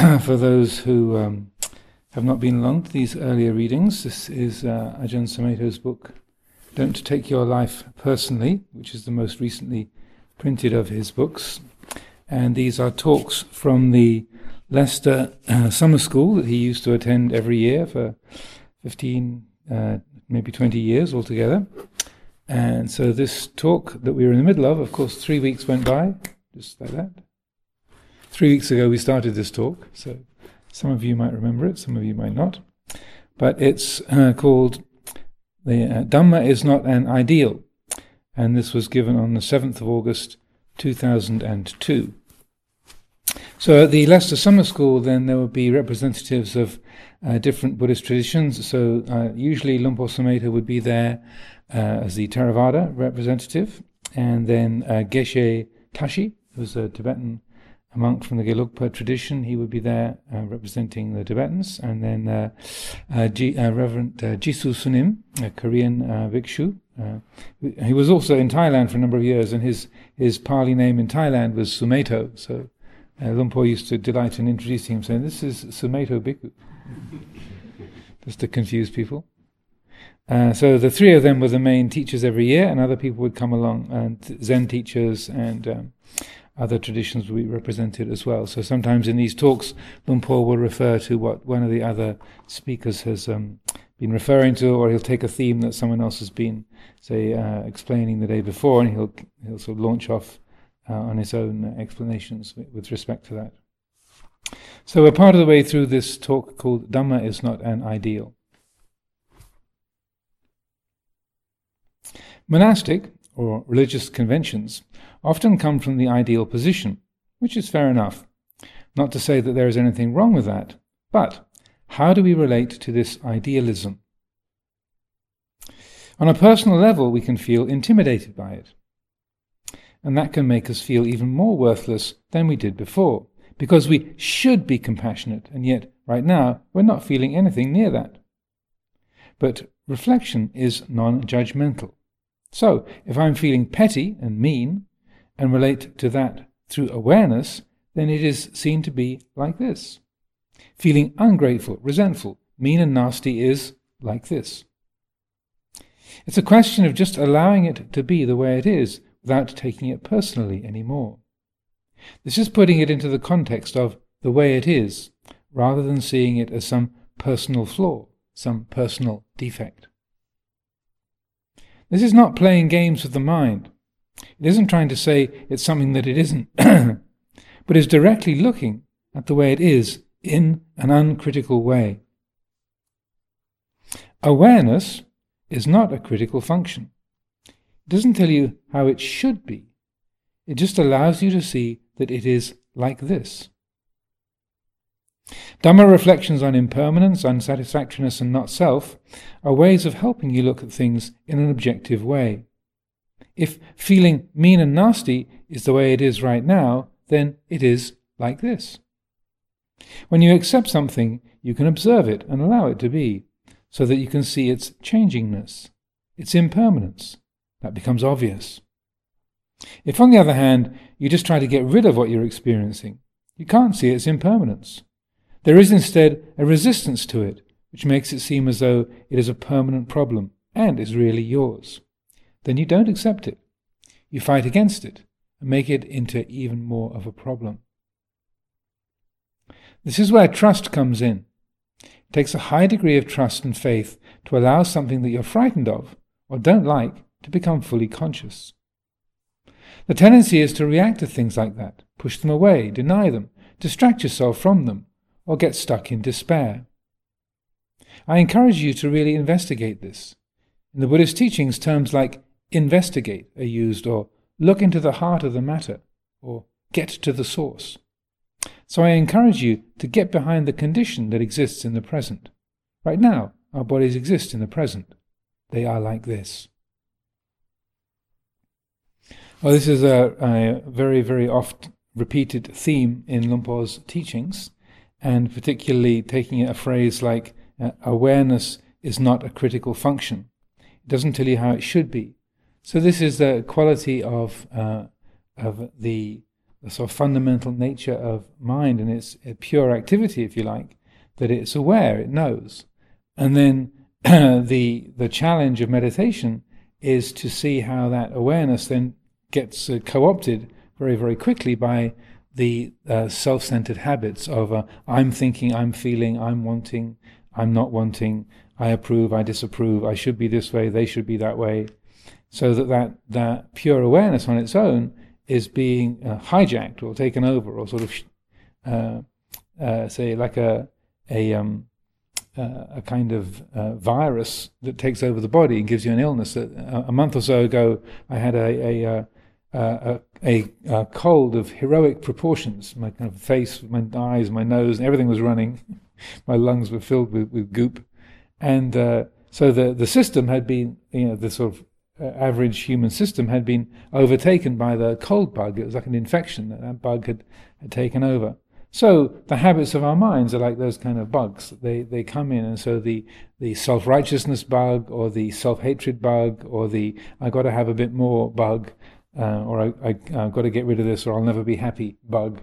for those who um, have not been along to these earlier readings, this is uh, Ajahn Sumedho's book, Don't Take Your Life Personally, which is the most recently printed of his books. And these are talks from the Leicester uh, Summer School that he used to attend every year for 15, uh, maybe 20 years altogether. And so this talk that we were in the middle of, of course, three weeks went by, just like that. Three weeks ago, we started this talk, so some of you might remember it, some of you might not. But it's uh, called The uh, Dhamma is Not an Ideal, and this was given on the 7th of August 2002. So at the Leicester Summer School, then there would be representatives of uh, different Buddhist traditions. So uh, usually Luang Por Sumedho would be there uh, as the Theravada representative, and then uh, Geshe Tashi, who's a Tibetan a monk from the Gelugpa tradition. He would be there uh, representing the Tibetans. And then uh, uh, G, uh, Reverend uh, Jisu Sunim, a Korean uh, bhikshu. he was also in Thailand for a number of years, and his, his Pali name in Thailand was Sumato. So Luang Por used to delight in introducing him, saying, This is Sumato Bhikkhu. Just to confuse people. Uh, so the three of them were the main teachers every year, and other people would come along, and Zen teachers and um, other traditions will be represented as well. So sometimes in these talks, Luang Por will refer to what one of the other speakers has um, been referring to, or he'll take a theme that someone else has been, say, uh, explaining the day before, and he'll he'll sort of launch off uh, on his own explanations with respect to that. So we're part of the way through this talk called Dhamma is not an ideal. Monastic or religious conventions often come from the ideal position, which is fair enough. Not to say that there is anything wrong with that, but how do we relate to this idealism? On a personal level, we can feel intimidated by it. And that can make us feel even more worthless than we did before, because we should be compassionate, and yet, right now, we're not feeling anything near that. But reflection is non judgmental. So, if I'm feeling petty and mean, and relate to that through awareness, then it is seen to be like this. Feeling ungrateful, resentful, mean, and nasty is like this. It's a question of just allowing it to be the way it is without taking it personally anymore. This is putting it into the context of the way it is, rather than seeing it as some personal flaw, some personal defect. This is not playing games with the mind. It isn't trying to say it's something that it isn't, but is directly looking at the way it is in an uncritical way. Awareness is not a critical function. It doesn't tell you how it should be. It just allows you to see that it is like this. Dhamma reflections on impermanence, unsatisfactoriness, and not self are ways of helping you look at things in an objective way. If feeling mean and nasty is the way it is right now, then it is like this. When you accept something, you can observe it and allow it to be, so that you can see its changingness, its impermanence. That becomes obvious. If, on the other hand, you just try to get rid of what you're experiencing, you can't see its impermanence. There is instead a resistance to it, which makes it seem as though it is a permanent problem and is really yours then you don't accept it. You fight against it and make it into even more of a problem. This is where trust comes in. It takes a high degree of trust and faith to allow something that you're frightened of or don't like to become fully conscious. The tendency is to react to things like that, push them away, deny them, distract yourself from them, or get stuck in despair. I encourage you to really investigate this. In the Buddhist teachings, terms like investigate are used, or look into the heart of the matter, or get to the source. So I encourage you to get behind the condition that exists in the present. Right now, our bodies exist in the present. They are like this. Well, this is a, a very, very oft repeated theme in Luang teachings, and particularly taking a phrase like uh, awareness is not a critical function. It doesn't tell you how it should be. So this is the quality of uh, of the the sort of fundamental nature of mind and its a pure activity, if you like, that it's aware, it knows. And then the the challenge of meditation is to see how that awareness then gets uh, co-opted very very quickly by the uh, self-centered habits of uh, I'm thinking, I'm feeling, I'm wanting, I'm not wanting, I approve, I disapprove, I should be this way, they should be that way, so that that, that pure awareness on its own is being uh, hijacked or taken over or sort of, uh, uh, say, like a, a, um, uh, a kind of uh, virus that takes over the body and gives you an illness. A, a month or so ago, I had a, a, uh, a, a, cold of heroic proportions. My kind of face, my eyes, my nose, everything was running. my lungs were filled with, with goop. And so the, the system had been, you know, the sort of uh, average human system had been overtaken by the cold bug. It was like an infection that that bug had, had taken over. So the habits of our minds are like those kind of bugs. They they come in, and so the the self righteousness bug, or the self hatred bug, or the I've got to have a bit more bug, uh, or I, I have got to get rid of this, or I'll never be happy bug,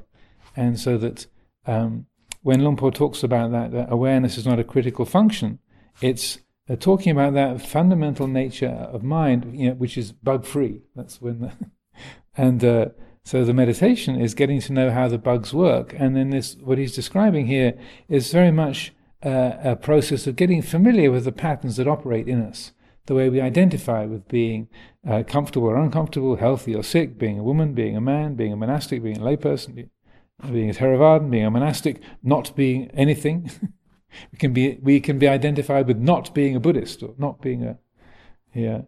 and so that um, when Luang Por talks about that, that awareness is not a critical function, it's they're talking about that fundamental nature of mind, you know, which is bug free. That's when, the and uh, so the meditation is getting to know how the bugs work, and then this what he's describing here is very much uh, a process of getting familiar with the patterns that operate in us, the way we identify with being uh, comfortable or uncomfortable, healthy or sick, being a woman, being a man, being a monastic, being a layperson, being a Theravadan, being a monastic, not being anything. We can be we can be identified with not being a Buddhist or not being a yeah,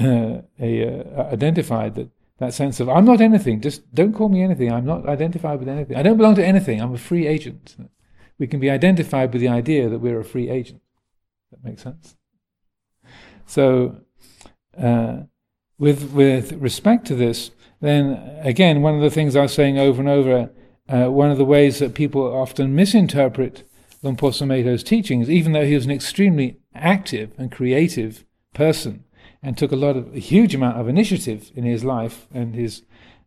uh, a, uh, identified that that sense of I'm not anything. Just don't call me anything. I'm not identified with anything. I don't belong to anything. I'm a free agent. We can be identified with the idea that we're a free agent. That makes sense. So, uh, with with respect to this, then again, one of the things I was saying over and over, uh, one of the ways that people often misinterpret Por teachings, even though he was an extremely active and creative person and took a lot of a huge amount of initiative in his life and his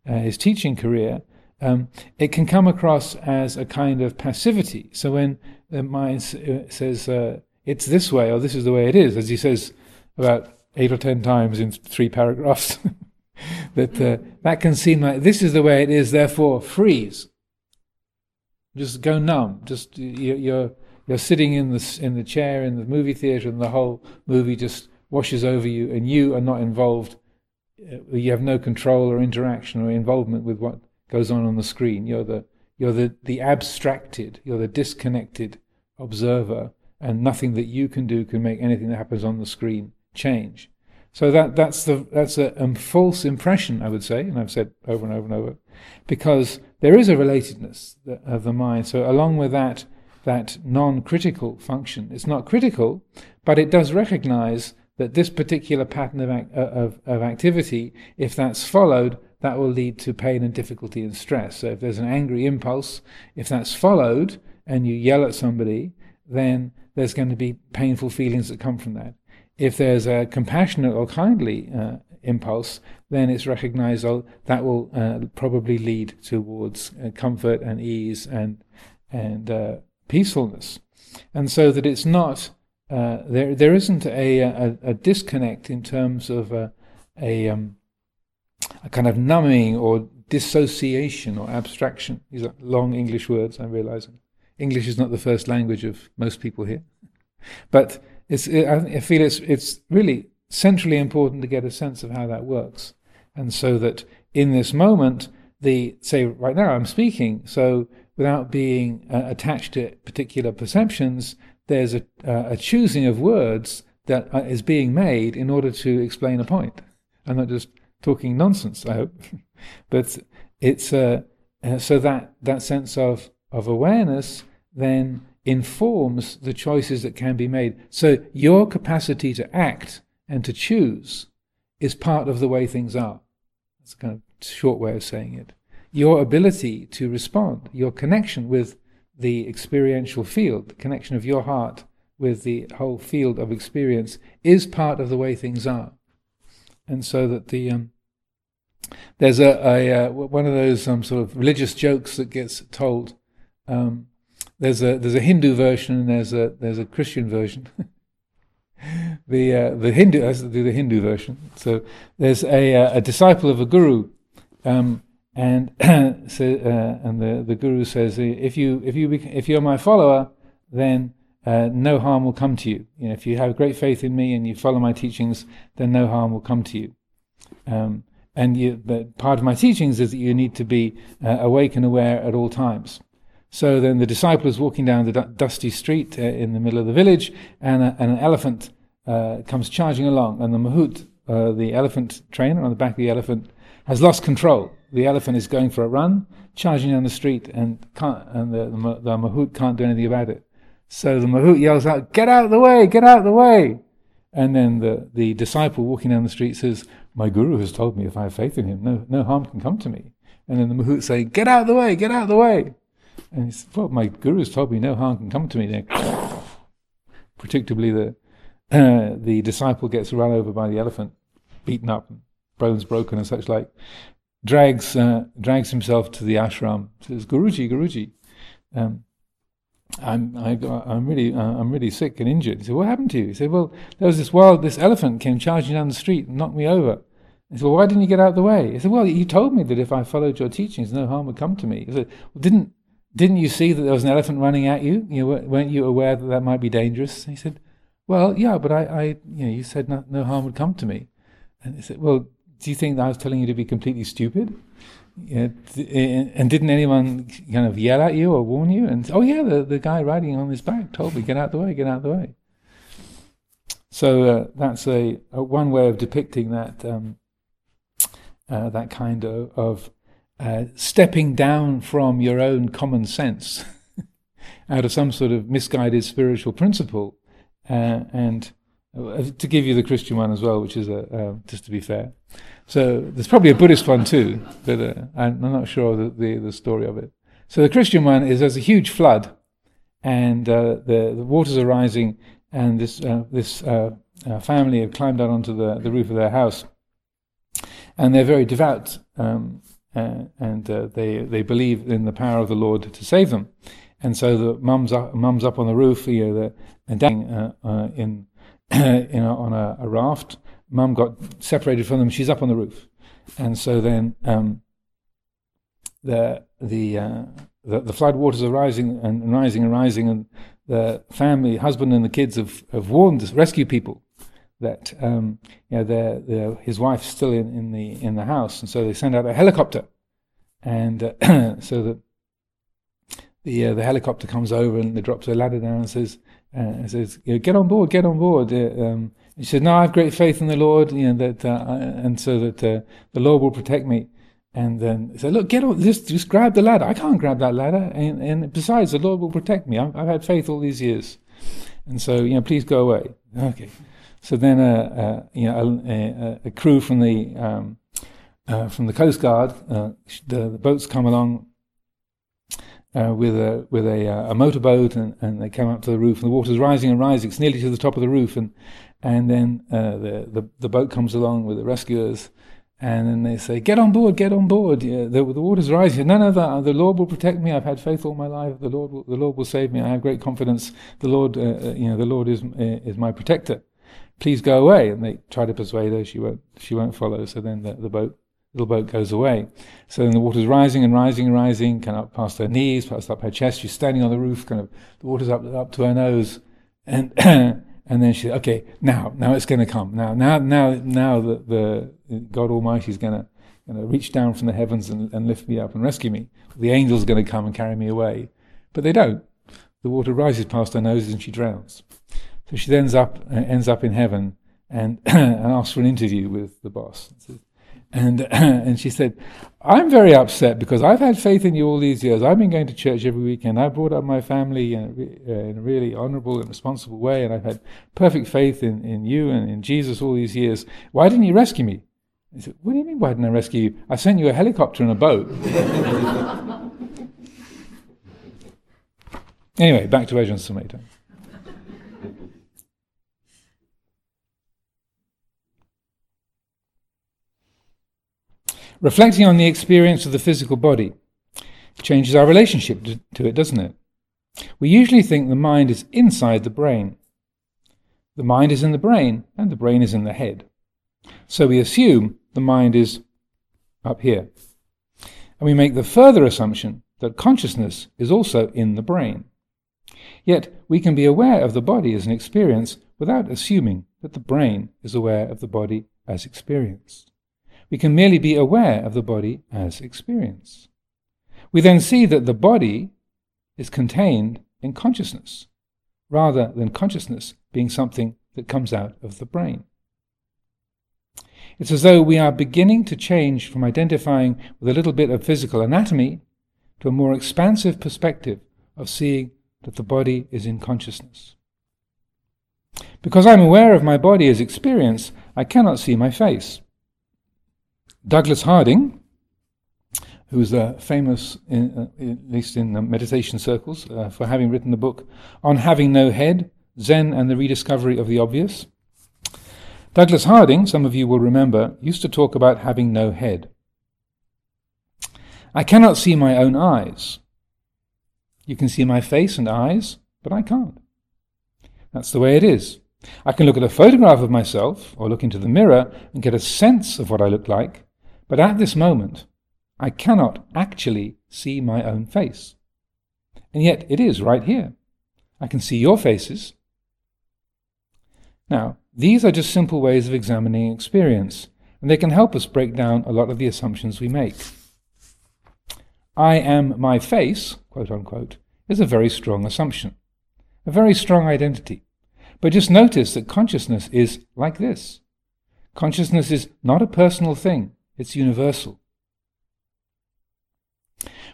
uh, his teaching career, um, it can come across as a kind of passivity. So when the mind uh, says uh, it's this way or this is the way it is, as he says about eight or ten times in three paragraphs, that uh, that can seem like this is the way it is. Therefore, freeze. Just go numb. Just you're you're sitting in the in the chair in the movie theater, and the whole movie just washes over you, and you are not involved. Uh, you have no control or interaction or involvement with what goes on on the screen. You're the you're the the abstracted. You're the disconnected observer, and nothing that you can do can make anything that happens on the screen change. So that that's the that's a false impression, I would say, and I've said over and over and over, because there is a relatedness of the mind. So along with that that non-critical function, it's not critical, but it does recognize that this particular pattern of, uh, of, of activity, if that's followed, that will lead to pain and difficulty and stress. So if there's an angry impulse, if that's followed and you yell at somebody, then there's going to be painful feelings that come from that. If there's a compassionate or kindly uh, impulse, then it's recognized oh, that will uh, probably lead towards uh, comfort and ease and and uh, peacefulness, and so that it's not uh, there. There isn't a, a, a, disconnect in terms of a a, um, a kind of numbing or dissociation or abstraction. These are long English words. I'm realizing English is not the first language of most people here, but it's, I feel it's, it's really centrally important to get a sense of how that works. And so that in this moment, the, say, right now I'm speaking, so without being uh, attached to particular perceptions, there's a, uh, a choosing of words that uh, is being made in order to explain a point. I'm not just talking nonsense, I hope. but it's, uh, uh, so that that sense of of awareness then informs the choices that can be made. So your capacity to act and to choose is part of the way things are. That's a kind of short way of saying it. Your ability to respond, your connection with the experiential field, the connection of your heart with the whole field of experience, is part of the way things are. And so that the um, there's a, a uh, one of those um, sort of religious jokes that gets told. Um, there's a there's a Hindu version and there's a there's a Christian version. the uh, the Hindu the Hindu version. So there's a uh, a disciple of a guru, um, and so, uh, and the the guru says if you if you if you're my follower, then uh, no harm will come to you. you know, if you have great faith in me and you follow my teachings, then no harm will come to you. Um, and you, part of my teachings is that you need to be uh, awake and aware at all times. So then the disciple is walking down the d- dusty street uh, in the middle of the village, and, a, and an elephant uh, comes charging along, and the mahout, uh, the elephant trainer on the back of the elephant, has lost control. The elephant is going for a run, charging down the street, and can't, and the, the, the mahout can't do anything about it. So the mahout yells out, "Get out of the way! Get out of the way!" And then the, the disciple walking down the street says, My guru has told me if I have faith in him, no, no harm can come to me. And then the mahout saying, Get out of the way, get out of the way. And he said, Well, my guru has told me no harm can come to me. Then, predictably, the, uh, the disciple gets run over by the elephant, beaten up, bones broken and such like, drags, uh, drags himself to the ashram, says, Guruji, Guruji. Um, I'm I, am really uh, I'm really sick and injured. He said, "What happened to you?" He said, "Well, there was this wild this elephant came charging down the street and knocked me over." He said, "Well, why didn't you get out of the way?" He said, "Well, you told me that if I followed your teachings, no harm would come to me." He said, well, "Didn't didn't you see that there was an elephant running at you? You know, weren't you aware that that might be dangerous?" He said, "Well, yeah, but I, I you know, you said no, no harm would come to me." And he said, "Well, do you think that I was telling you to be completely stupid?" Yeah, and didn't anyone kind of yell at you or warn you? And oh yeah, the, the guy riding on his back told me, "Get out the way, get out of the way." So uh, that's a, a, one way of depicting that um, uh, that kind of, of uh, stepping down from your own common sense out of some sort of misguided spiritual principle, uh, and uh, to give you the Christian one as well, which is a, uh, just to be fair. So there's probably a Buddhist one too, but uh, I'm not sure the, the, the story of it. So the Christian one is there's a huge flood, and uh, the the waters are rising, and this uh, this uh, family have climbed out onto the, the roof of their house, and they're very devout, um, and they they believe in the power of the Lord to save them, and so the mum's up, mum's up on the roof, you know, the, and down in you know on a, a raft. Mum got separated from them. She's up on the roof, and so then um, the the, uh, the, the flood waters are rising and rising and rising, and the family, husband and the kids have, have warned rescue people that um, you know they're, they're, his wife's still in, in the in the house, and so they send out a helicopter, and uh, so that the uh, the helicopter comes over and they drops a ladder down and says uh, says you know, get on board, get on board. Uh, um, he said, "No, I have great faith in the Lord, you know, that, uh, and so that uh, the Lord will protect me." And then he said, "Look, get on, just just grab the ladder. I can't grab that ladder, and, and besides, the Lord will protect me. I've, I've, had faith all these years, and so you know, please go away." Okay. So then, uh, uh you know, a, a, crew from the um, uh, from the Coast Guard, uh, the, the, boats come along uh, with a with a, uh, a motorboat, and, and they come up to the roof, and the water's rising and rising. It's nearly to the top of the roof, and and then the, the, the boat comes along with the rescuers, and then they say, "Get on board, get on board. Yeah, the, the water's rising. None of that. The Lord will protect me. I've had faith all my life. The Lord, will, the Lord will save me. I have great confidence. The Lord, uh, you know, the Lord is is my protector. Please go away." And they try to persuade her. She won't. She won't follow. So then the, the boat little boat goes away. So then the water's rising and rising and rising, kind of past her knees, past up her chest. She's standing on the roof, kind of the water's up up to her nose, and And then she okay, now, now it's going to come. Now, now, now, now the, the God Almighty is going to, going to reach down from the heavens and, and lift me up and rescue me. The angels going to come and carry me away. But they don't. The water rises past her nose and she drowns. So she ends up, uh, ends up in heaven and, and asks for an interview with the boss. And, and she said, I'm very upset because I've had faith in you all these years. I've been going to church every weekend. I've brought up my family in a, uh, in a really honorable and responsible way, and I've had perfect faith in, in you and in Jesus all these years. Why didn't you rescue me? He said, What do you mean, why didn't I rescue you? I sent you a helicopter and a boat. anyway, back to Ajahn Sumedho. Reflecting on the experience of the physical body changes our relationship to it, doesn't it? We usually think the mind is inside the brain. The mind is in the brain, and the brain is in the head. So we assume the mind is up here. And we make the further assumption that consciousness is also in the brain. Yet we can be aware of the body as an experience without assuming that the brain is aware of the body as experience. We can merely be aware of the body as experience. We then see that the body is contained in consciousness, rather than consciousness being something that comes out of the brain. It's as though we are beginning to change from identifying with a little bit of physical anatomy to a more expansive perspective of seeing that the body is in consciousness. Because I'm aware of my body as experience, I cannot see my face. Douglas Harding, who's uh, famous, in, uh, at least in meditation circles, uh, for having written the book on having no head, Zen and the rediscovery of the obvious. Douglas Harding, some of you will remember, used to talk about having no head. I cannot see my own eyes. You can see my face and eyes, but I can't. That's the way it is. I can look at a photograph of myself or look into the mirror and get a sense of what I look like, but at this moment, I cannot actually see my own face. And yet it is right here. I can see your faces. Now, these are just simple ways of examining experience, and they can help us break down a lot of the assumptions we make. I am my face, quote unquote, is a very strong assumption, a very strong identity. But just notice that consciousness is like this. Consciousness is not a personal thing. It's universal.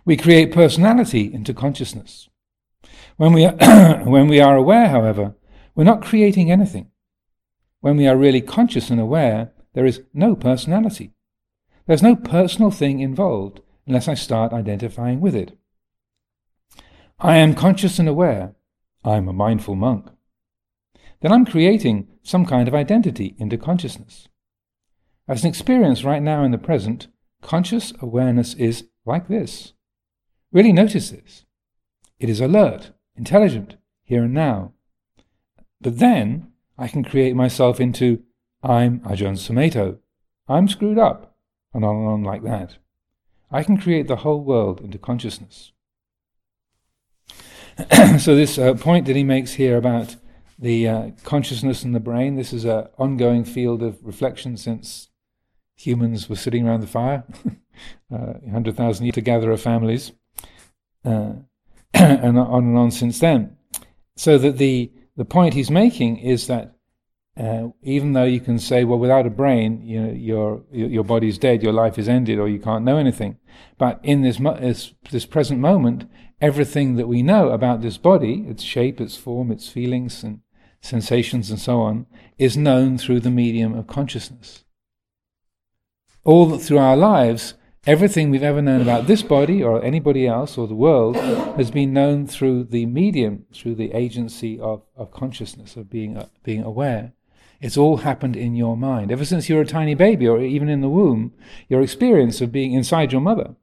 We create personality into consciousness. When we, are when we are aware, however, we're not creating anything. When we are really conscious and aware, there is no personality. There's no personal thing involved unless I start identifying with it. I am conscious and aware. I'm a mindful monk. Then I'm creating some kind of identity into consciousness. As an experience right now in the present, conscious awareness is like this. Really notice this. It is alert, intelligent, here and now. But then I can create myself into I'm Ajahn Sumedho. I'm screwed up, and on and on like that. I can create the whole world into consciousness. so this uh, point that he makes here about the uh, consciousness and the brain, this is an ongoing field of reflection since humans were sitting around the fire, uh, 100,000 years to gather of families, uh, and on and on since then. So that the, the point he's making is that uh, even though you can say, well, without a brain, you know, your your body's dead, your life is ended, or you can't know anything. But in this, this this present moment, everything that we know about this body, its shape, its form, its feelings and sensations, and so on, is known through the medium of consciousness all through our lives, everything we've ever known about this body or anybody else or the world has been known through the medium, through the agency of, of consciousness, of being, uh, being aware. It's all happened in your mind. Ever since you were a tiny baby or even in the womb, your experience of being inside your mother,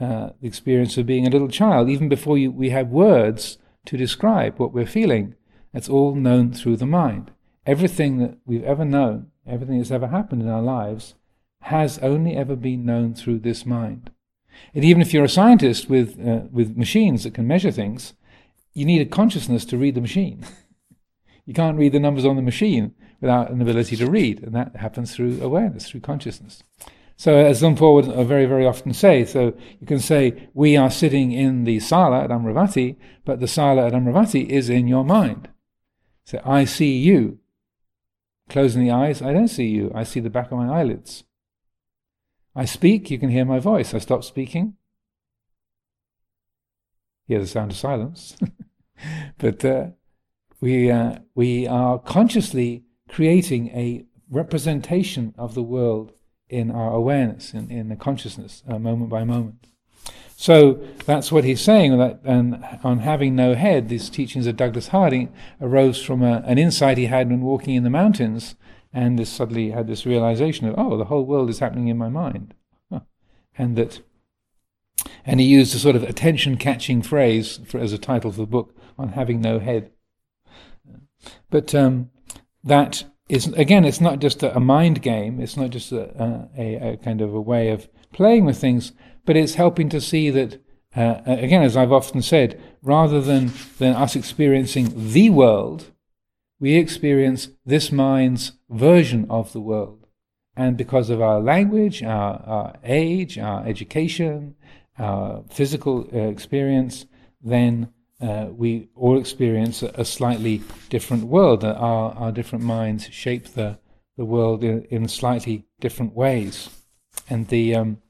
uh, the experience of being a little child, even before you, we have words to describe what we're feeling, it's all known through the mind. Everything that we've ever known, everything that's ever happened in our lives, has only ever been known through this mind. And even if you're a scientist with, uh, with machines that can measure things, you need a consciousness to read the machine. you can't read the numbers on the machine without an ability to read, and that happens through awareness, through consciousness. So, as Luang Por would uh, very, very often say, so you can say, we are sitting in the sala at Amaravati, but the sala at Amaravati is in your mind. So, I see you. Closing the eyes, I don't see you. I see the back of my eyelids. I speak, you can hear my voice. I stop speaking, hear the sound of silence. but uh, we, uh, we are consciously creating a representation of the world in our awareness, in, in the consciousness, uh, moment by moment. So that's what he's saying. That and on having no head, these teachings of Douglas Harding arose from a, an insight he had when walking in the mountains, and this suddenly had this realization of, oh, the whole world is happening in my mind, and that. And he used a sort of attention-catching phrase for, as a title for the book on having no head. But um, that is again, it's not just a, a mind game. It's not just a, a, a kind of a way of playing with things but it's helping to see that, uh, again, as I've often said, rather than, than us experiencing the world, we experience this mind's version of the world. And because of our language, our, our age, our education, our physical uh, experience, then uh, we all experience a, a, slightly different world. Our, our different minds shape the, the world in, in slightly different ways. And the, um,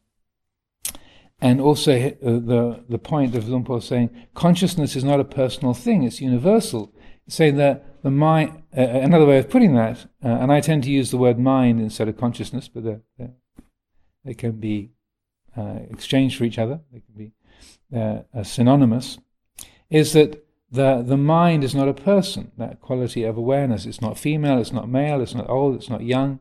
and also uh, the, the point of Luang Por saying consciousness is not a personal thing, it's universal. Saying that the mind, uh, uh, another way of putting that, uh, and I tend to use the word mind instead of consciousness, but they're, they're, they can be uh, exchanged for each other, they can be uh, synonymous, is that the, the mind is not a person, that quality of awareness. It's not female, it's not male, it's not old, it's not young.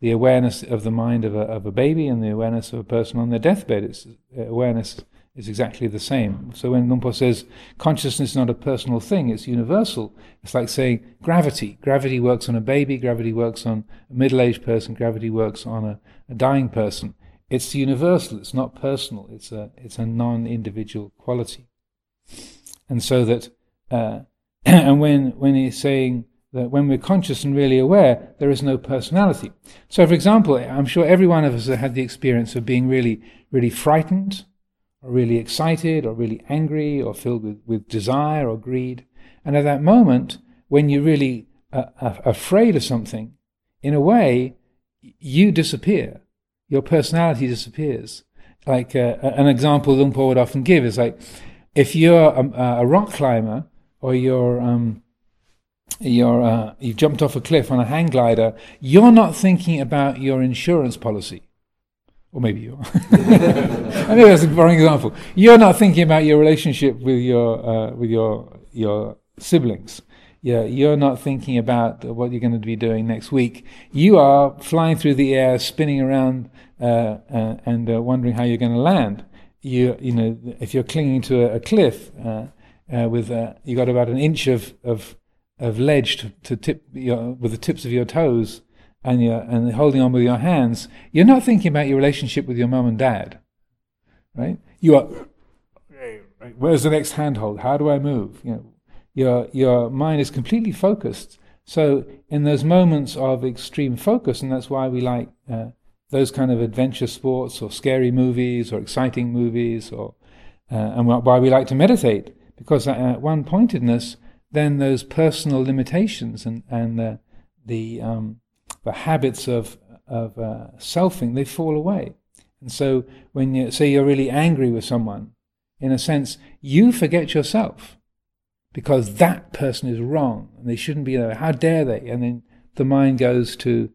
The awareness of the mind of a, of a baby and the awareness of a person on their deathbed. It's, uh, awareness is exactly the same. So when Luang Por says consciousness is not a personal thing, it's universal. It's like saying gravity. Gravity works on a baby, gravity works on a middle-aged person, gravity works on a, a dying person. It's universal, it's not personal, it's a, it's a non-individual quality. And so that, uh, and when, when he's saying that when we're conscious and really aware, there is no personality. So, for example, I'm sure every one of us has had the experience of being really, really frightened, or really excited, or really angry, or filled with, with desire or greed. And at that moment, when you're really uh, afraid of something, in a way, you disappear. Your personality disappears. Like uh, an example Luang Por would often give is like, if you're a, a rock climber, or you're um, you're uh, you've jumped off a cliff on a hang glider, you're not thinking about your insurance policy. Or maybe you are. I think that's a wrong example. You're not thinking about your relationship with your uh, with your your siblings. Yeah, you're not thinking about what you're going to be doing next week. You are flying through the air, spinning around, uh, uh and uh, wondering how you're going to land. You, you know, if you're clinging to a, a cliff uh, with you got about an inch of, of of ledge to, to tip your, with the tips of your toes and you're and holding on with your hands, you're not thinking about your relationship with your mum and dad, right? You are. Where's the next handhold? How do I move? You know, your your mind is completely focused. So in those moments of extreme focus, and that's why we like uh, those kind of adventure sports or scary movies or exciting movies, or uh, and why we like to meditate because at one pointedness then those personal limitations and, and the, the, um, the habits of, of uh, selfing, they fall away. And so when you say you're really angry with someone, in a sense, you forget yourself because that person is wrong and they shouldn't be there. How dare they? And then the mind goes to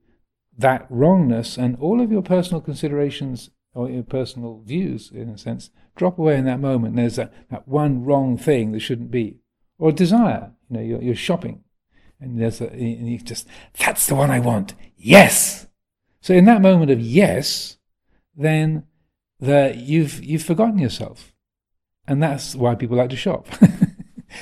that wrongness and all of your personal considerations or your personal views, in a sense, drop away in that moment. And there's that, that one wrong thing that shouldn't be or desire. You know, you're, you're shopping, and there's a, and you just that's the one I want. Yes. So in that moment of yes, then the you've you've forgotten yourself, and that's why people like to shop.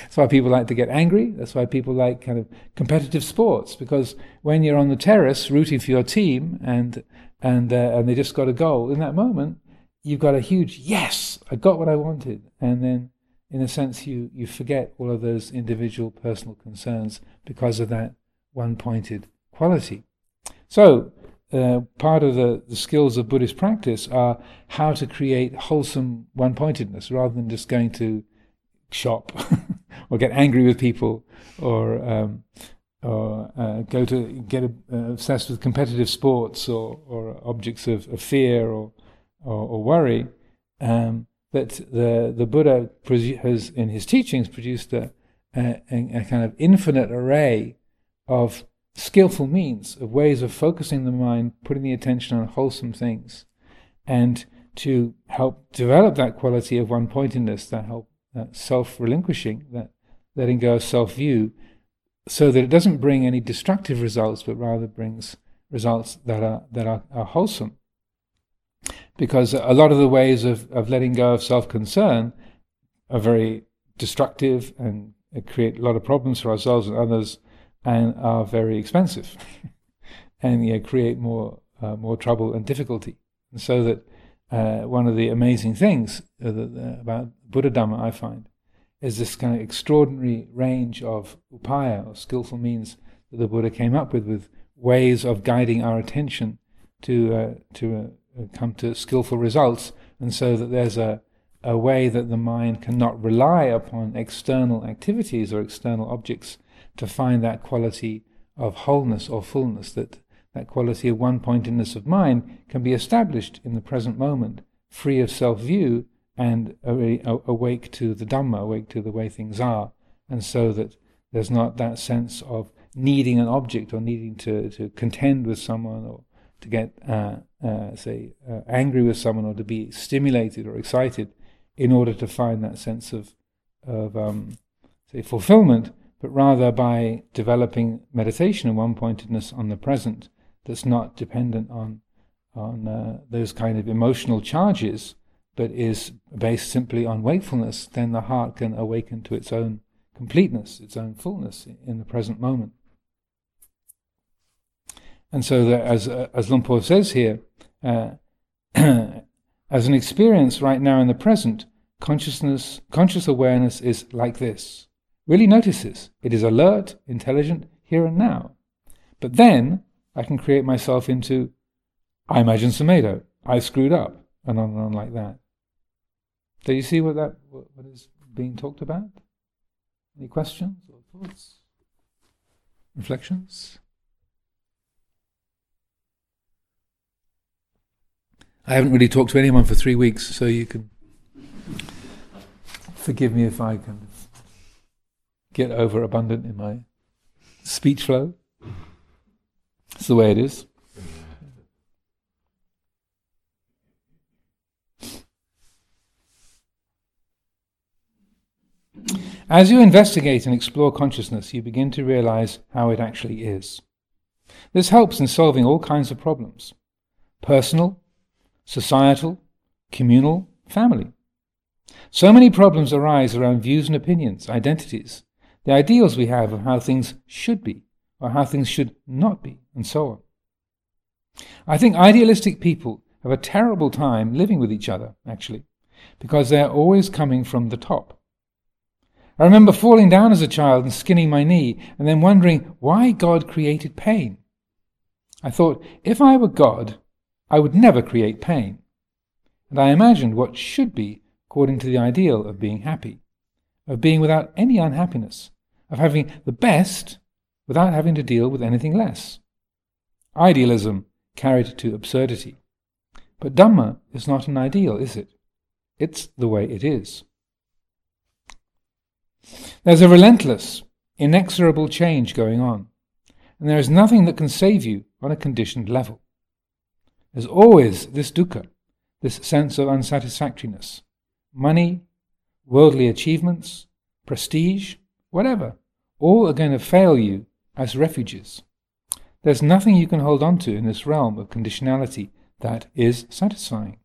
That's why people like to get angry. That's why people like kind of competitive sports because when you're on the terrace rooting for your team and and uh, and they just got a goal in that moment, you've got a huge yes, I got what I wanted, and then in a sense, you, you forget all of those individual personal concerns because of that one pointed quality. So, uh, part of the, the skills of Buddhist practice are how to create wholesome one pointedness rather than just going to shop or get angry with people or um, or uh, go to get uh, obsessed with competitive sports or, or objects of, of fear or or, or worry, um, that the the Buddha has in his teachings produced a, a, a kind of infinite array of skillful means, of ways of focusing the mind, putting the attention on wholesome things, and to help develop that quality of one pointedness, that help that self relinquishing, that letting go of self view, so that it doesn't bring any destructive results, but rather brings results that are that are, are wholesome. Because a lot of the ways of, of letting go of self concern are very destructive and create a lot of problems for ourselves and others and are very expensive and yeah, create more uh, more trouble and difficulty. And so that uh, one of the amazing things about Buddha Dhamma, I find, is this kind of extraordinary range of upaya, or skillful means that the Buddha came up with, with ways of guiding our attention to uh, to uh, come to skillful results, and so that there's a a way that the mind cannot rely upon external activities or external objects to find that quality of wholeness or fullness, that that quality of one pointedness of mind can be established in the present moment, free of self view and awake to the Dhamma, awake to the way things are, and so that there's not that sense of needing an object or needing to, to contend with someone or to get, uh, uh, say, uh, angry with someone or to be stimulated or excited in order to find that sense of, of um, say, fulfillment, but rather by developing meditation and one pointedness on the present that's not dependent on, on uh, those kind of emotional charges, but is based simply on wakefulness, then the heart can awaken to its own completeness, its own fullness in the present moment. And so, that as uh, as Luang Por says here, uh, as an experience right now in the present, consciousness, conscious awareness is like this. Really notice this. It is alert, intelligent, here and now. But then I can create myself into, I'm Ajahn Sumedho, I screwed up, and on and on like that. Do you see what that what is being talked about? Any questions or thoughts? Reflections? I haven't really talked to anyone for three weeks, so you can forgive me if I can get overabundant in my speech flow. It's the way it is. As you investigate and explore consciousness, you begin to realize how it actually is. This helps in solving all kinds of problems personal, societal, communal, family. So many problems arise around views and opinions, identities, the ideals we have of how things should be or how things should not be, and so on. I think idealistic people have a terrible time living with each other, actually, because they're always coming from the top. I remember falling down as a child and skinning my knee, and then wondering why God created pain. I thought, if I were God, I would never create pain. And I imagined what should be according to the ideal of being happy, of being without any unhappiness, of having the best without having to deal with anything less. Idealism carried to absurdity. But Dhamma is not an ideal, is it? It's the way it is. There's a relentless, inexorable change going on, and there is nothing that can save you on a conditioned level. There's always this dukkha, this sense of unsatisfactoriness. Money, worldly achievements, prestige, whatever, all are going to fail you as refuges. There's nothing you can hold on to in this realm of conditionality that is satisfying.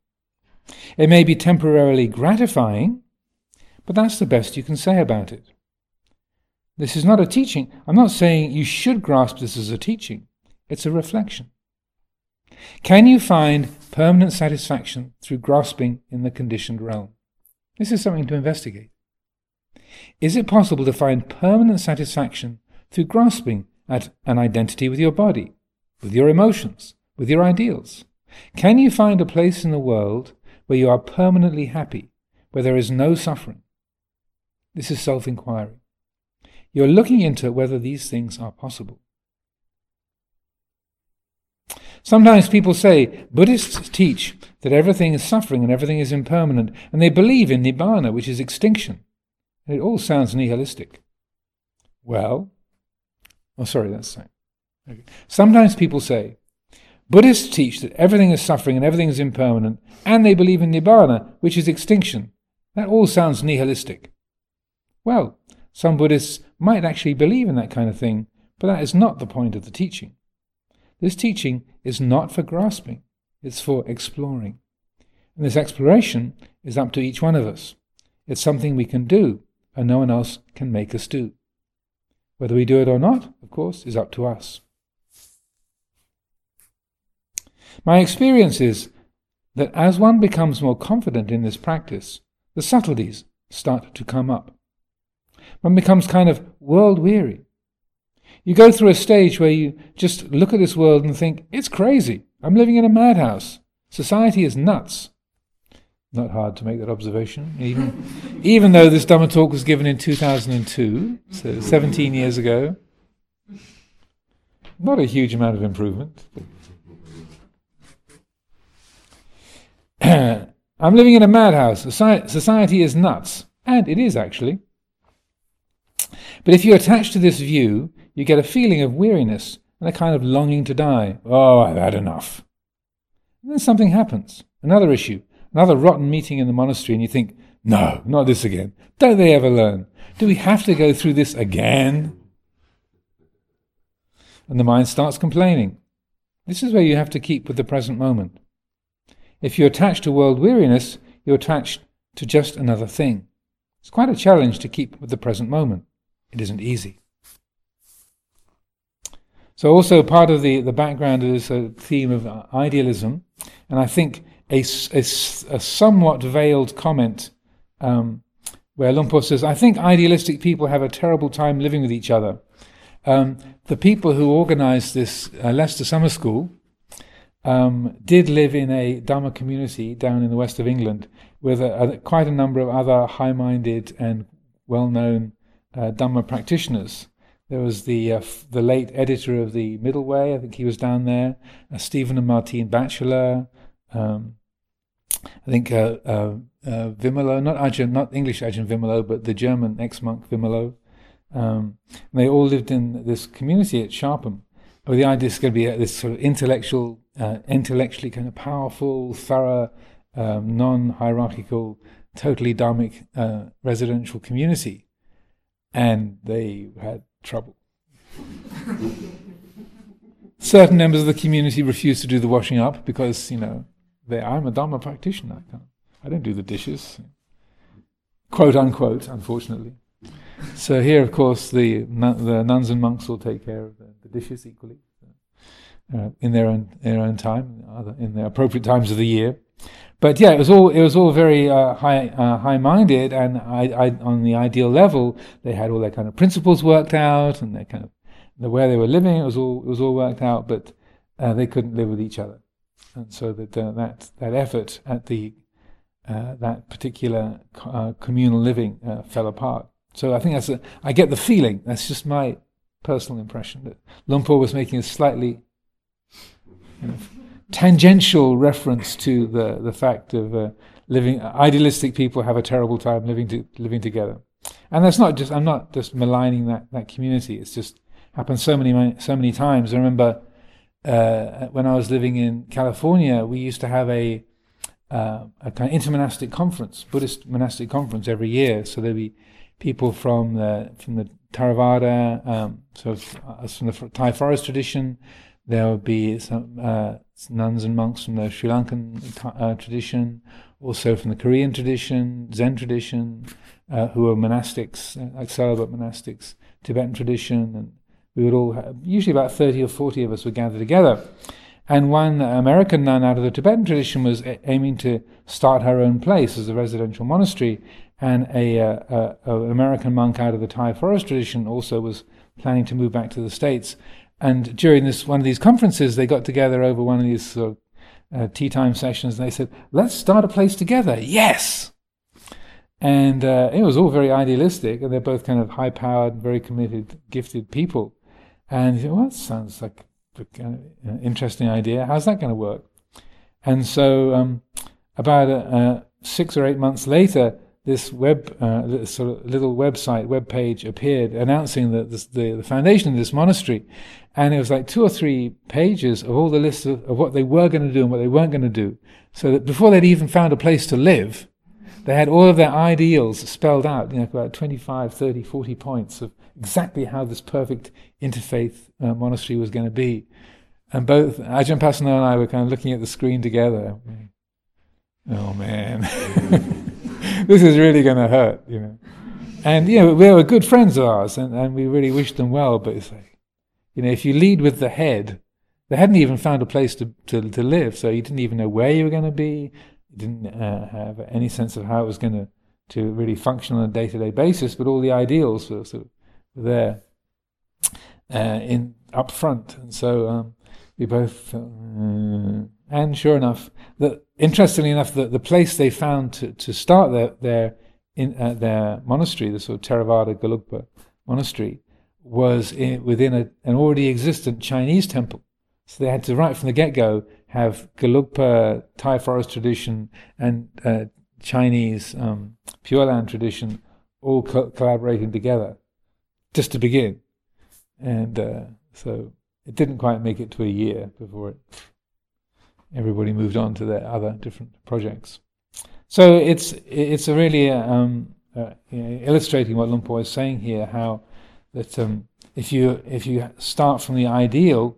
It may be temporarily gratifying, but that's the best you can say about it. This is not a teaching. I'm not saying you should grasp this as a teaching. It's a reflection. Can you find permanent satisfaction through grasping in the conditioned realm? This is something to investigate. Is it possible to find permanent satisfaction through grasping at an identity with your body, with your emotions, with your ideals? Can you find a place in the world where you are permanently happy, where there is no suffering? This is self inquiry. You're looking into whether these things are possible. Sometimes people say Buddhists teach that everything is suffering and everything is impermanent, and they believe in nibbana, which is extinction. It all sounds nihilistic. Well, oh, sorry, that's right. Okay. Sometimes people say Buddhists teach that everything is suffering and everything is impermanent, and they believe in nibbana, which is extinction. That all sounds nihilistic. Well, some Buddhists might actually believe in that kind of thing, but that is not the point of the teaching. This teaching is not for grasping, it's for exploring. And this exploration is up to each one of us. It's something we can do, and no one else can make us do. Whether we do it or not, of course, is up to us. My experience is that as one becomes more confident in this practice, the subtleties start to come up. One becomes kind of world weary. You go through a stage where you just look at this world and think, it's crazy. I'm living in a madhouse. Society is nuts. Not hard to make that observation, even, even though this Dhamma talk was given in 2002, so 17 years ago. Not a huge amount of improvement. I'm living in a madhouse. Society is nuts. And it is actually. But if you attach to this view, you get a feeling of weariness and a kind of longing to die. Oh, I've had enough. And then something happens. Another issue. Another rotten meeting in the monastery, and you think, no, not this again. Don't they ever learn? Do we have to go through this again? And the mind starts complaining. This is where you have to keep with the present moment. If you attach to world weariness, you're attached to just another thing. It's quite a challenge to keep with the present moment. It isn't easy. So, also part of the, the background is a theme of idealism, and I think a, a, a somewhat veiled comment um, where Luang Por says, I think idealistic people have a terrible time living with each other. Um, the people who organized this uh, Leicester Summer School um, did live in a Dhamma community down in the west of England with a, a, quite a number of other high minded and well known uh, Dhamma practitioners. There was the uh, f- the late editor of the Middle Way, I think he was down there, uh, Stephen and Martine Batchelor. Um, I think uh, uh, uh, Vimalo, not Ajahn, not English Ajahn Vimalo, but the German ex-monk Vimalo. Um, they all lived in this community at Sharpham. The idea is going to be this sort of intellectual, uh, intellectually kind of powerful, thorough, um, non-hierarchical, totally dharmic uh, residential community, and they had trouble. Certain members of the community refuse to do the washing up because you know they, I'm a Dharma practitioner. I, I don't do the dishes, quote unquote. Unfortunately. So here, of course, the the nuns and monks will take care of the, the dishes equally uh, in their own their own time, in the appropriate times of the year. But yeah, it was all it was all very uh, high uh, high minded, and I, I, on the ideal level, they had all their kind of principles worked out, and their kind of the they were living. It was all it was all worked out, but uh, they couldn't live with each other, and so that uh, that that effort at the uh, that particular uh, communal living fell apart. So I think that's a, I get the feeling, that's just my personal impression, that Luang Por was making a slightly you know, tangential reference to the, the fact of uh, living, idealistic people have a terrible time living, to, living together. And that's not just, I'm not just maligning that, that community, it's just happened so many, so many times. I remember uh, when I was living in California, we used to have a, uh, a kind of intermonastic conference, Buddhist monastic conference every year. So there'd be people from the from the Theravada, um, so uh, from the Thai forest tradition. There would be some uh, nuns and monks from the Sri Lankan uh, tradition, also from the Korean tradition, Zen tradition, uh, who were monastics, uh, like celibate monastics, Tibetan tradition, and we would all have, usually about thirty or forty of us would gather together. And one American nun out of the Tibetan tradition was a- aiming to start her own place as a residential monastery, and a, uh, an American monk out of the Thai forest tradition also was planning to move back to the States. And during this one of these conferences, they got together over one of these sort of, uh, tea time sessions, and they said, "Let's start a place together." Yes. And uh, it was all very idealistic, and they're both kind of high-powered, very committed, gifted people. And you said, well, that sounds like uh, interesting idea. How's that going to work? And so, um, about uh, six or eight months later, this web uh, sort of little website web page appeared announcing the, the foundation of this monastery and it was like two or three pages of all the lists of, of what they were going to do and what they weren't going to do. So that before they'd even found a place to live they had all of their ideals spelled out you know about 25 30 40 points of exactly how this perfect interfaith uh, monastery was going to be. And both Ajahn Pasanno and I were kind of looking at the screen together. Oh man. This is really going to hurt, you know. And, you know, they were good friends of ours, and, and we really wished them well, but it's like, you know, if you lead with the head, they hadn't even found a place to, to, to live, so you didn't even know where you were going to be, you didn't uh, have any sense of how it was going to, to really function on a day-to-day basis, but all the ideals were sort of there uh, in up front. And so um, we both, uh, and sure enough, that interestingly enough, the, the place they found to, to start their their in uh, their monastery, the sort of Theravada Gelugpa monastery, was in, within a, an already existent Chinese temple. So they had to, right from the get go, have Gelugpa Thai forest tradition and uh, Chinese um, Pure Land tradition all co- collaborating together, just to begin. And uh, so it didn't quite make it to a year before it everybody moved on to their other different projects. So it's it's a really um, uh, you know, illustrating what Luang Por is saying here, how that um, if you if you start from the ideal,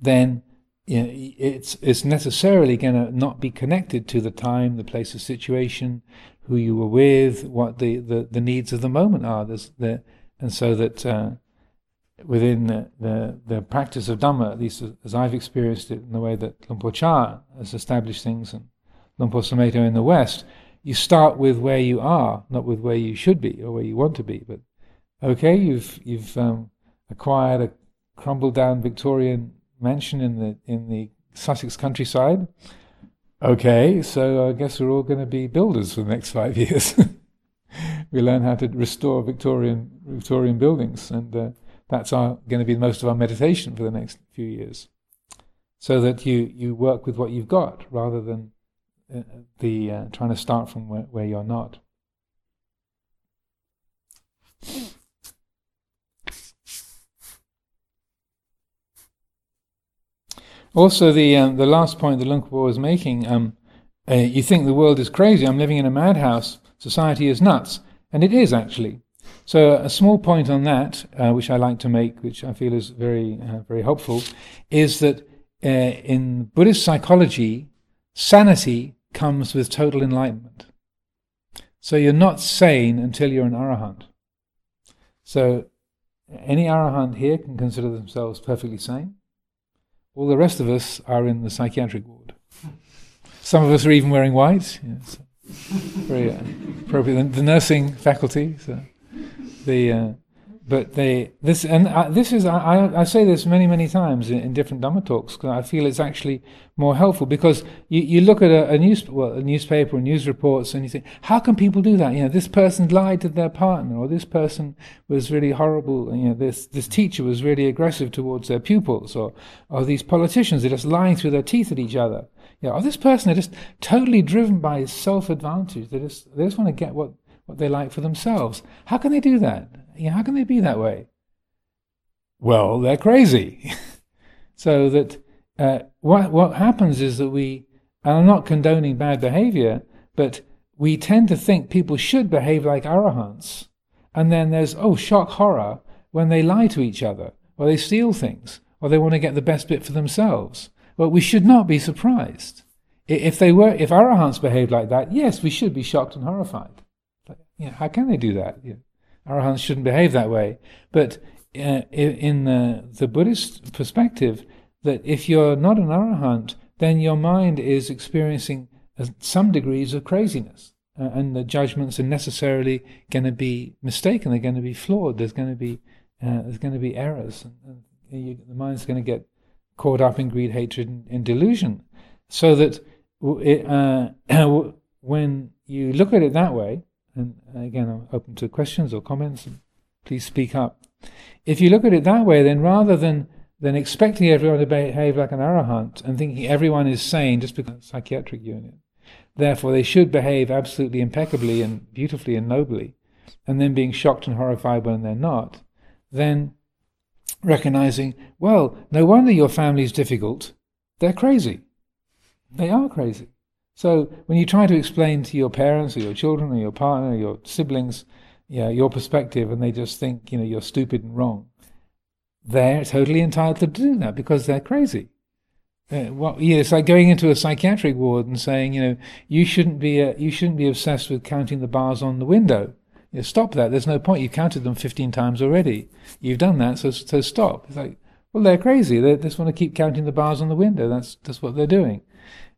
then you know, it's it's necessarily going to not be connected to the time, the place, the situation, who you were with, what the, the, the needs of the moment are. The, and so that uh, within the, the, the, practice of Dhamma, at least as I've experienced it in the way that Luang Por Chah has established things and Luang Por Sumedho in the West, you start with where you are, not with where you should be or where you want to be. But okay, you've you've um, acquired a crumbled down Victorian mansion in the in the Sussex countryside. Okay, so I guess we're all going to be builders for the next five years. we learn how to restore Victorian Victorian buildings and. Uh, that's going to be most of our meditation for the next few years. So that you, you work with what you've got rather than uh, the uh, trying to start from where, where you're not. Also, the um, the last point that Luang was making, um, uh, you think the world is crazy. I'm living in a madhouse. Society is nuts, and it is actually. So a small point on that, uh, which I like to make, which I feel is very, uh, very helpful, is that uh, in Buddhist psychology, sanity comes with total enlightenment. So you're not sane until you're an arahant. So any arahant here can consider themselves perfectly sane. All the rest of us are in the psychiatric ward. Some of us are even wearing white. Yes. Very uh, appropriate. The nursing faculty. So the uh, but they this and this is I, I say this many many times in, in different Dhamma talks because I feel it's actually more helpful because you, you look at a, a news well, a newspaper or news reports and you think how can people do that you know this person lied to their partner or this person was really horrible you know this this teacher was really aggressive towards their pupils or or these politicians are just lying through their teeth at each other you know, or this person are just totally driven by self advantage they just they just want to get what what they like for themselves. How can they do that? How can they be that way? Well, they're crazy. so that uh, what what happens is that we, and I'm not condoning bad behavior, but we tend to think people should behave like arahants, and then there's oh shock horror when they lie to each other, or they steal things, or they want to get the best bit for themselves. Well, we should not be surprised. If they were, if arahants behaved like that, yes, we should be shocked and horrified. You know, how can they do that? You know, arahants shouldn't behave that way. But uh, in the, the Buddhist perspective, that if you're not an arahant, then your mind is experiencing uh, some degrees of craziness. Uh, and the judgments are necessarily going to be mistaken. They're going to be flawed. There's going to be uh, there's going to be errors. And, and you, the mind's going to get caught up in greed, hatred, and, and delusion. So that it, uh, when you look at it that way, and again, I'm open to questions or comments. Please speak up. If you look at it that way, then rather than then expecting everyone to behave like an arahant and thinking everyone is sane just because of psychiatric unit. Therefore, they should behave absolutely impeccably and beautifully and nobly, and then being shocked and horrified when they're not, then recognizing, well, no wonder your family's difficult. They're crazy. They are crazy. So when you try to explain to your parents or your children or your partner or your siblings, yeah, your perspective, and they just think, you know, you're stupid and wrong, they're totally entitled to do that because they're crazy. Uh, well, yeah, it's like going into a psychiatric ward and saying, you know, you shouldn't be uh, you shouldn't be obsessed with counting the bars on the window. You know, stop that. There's no point. You've counted them 15 times already. You've done that, so so stop. It's like, well, they're crazy. They just want to keep counting the bars on the window. That's that's what they're doing.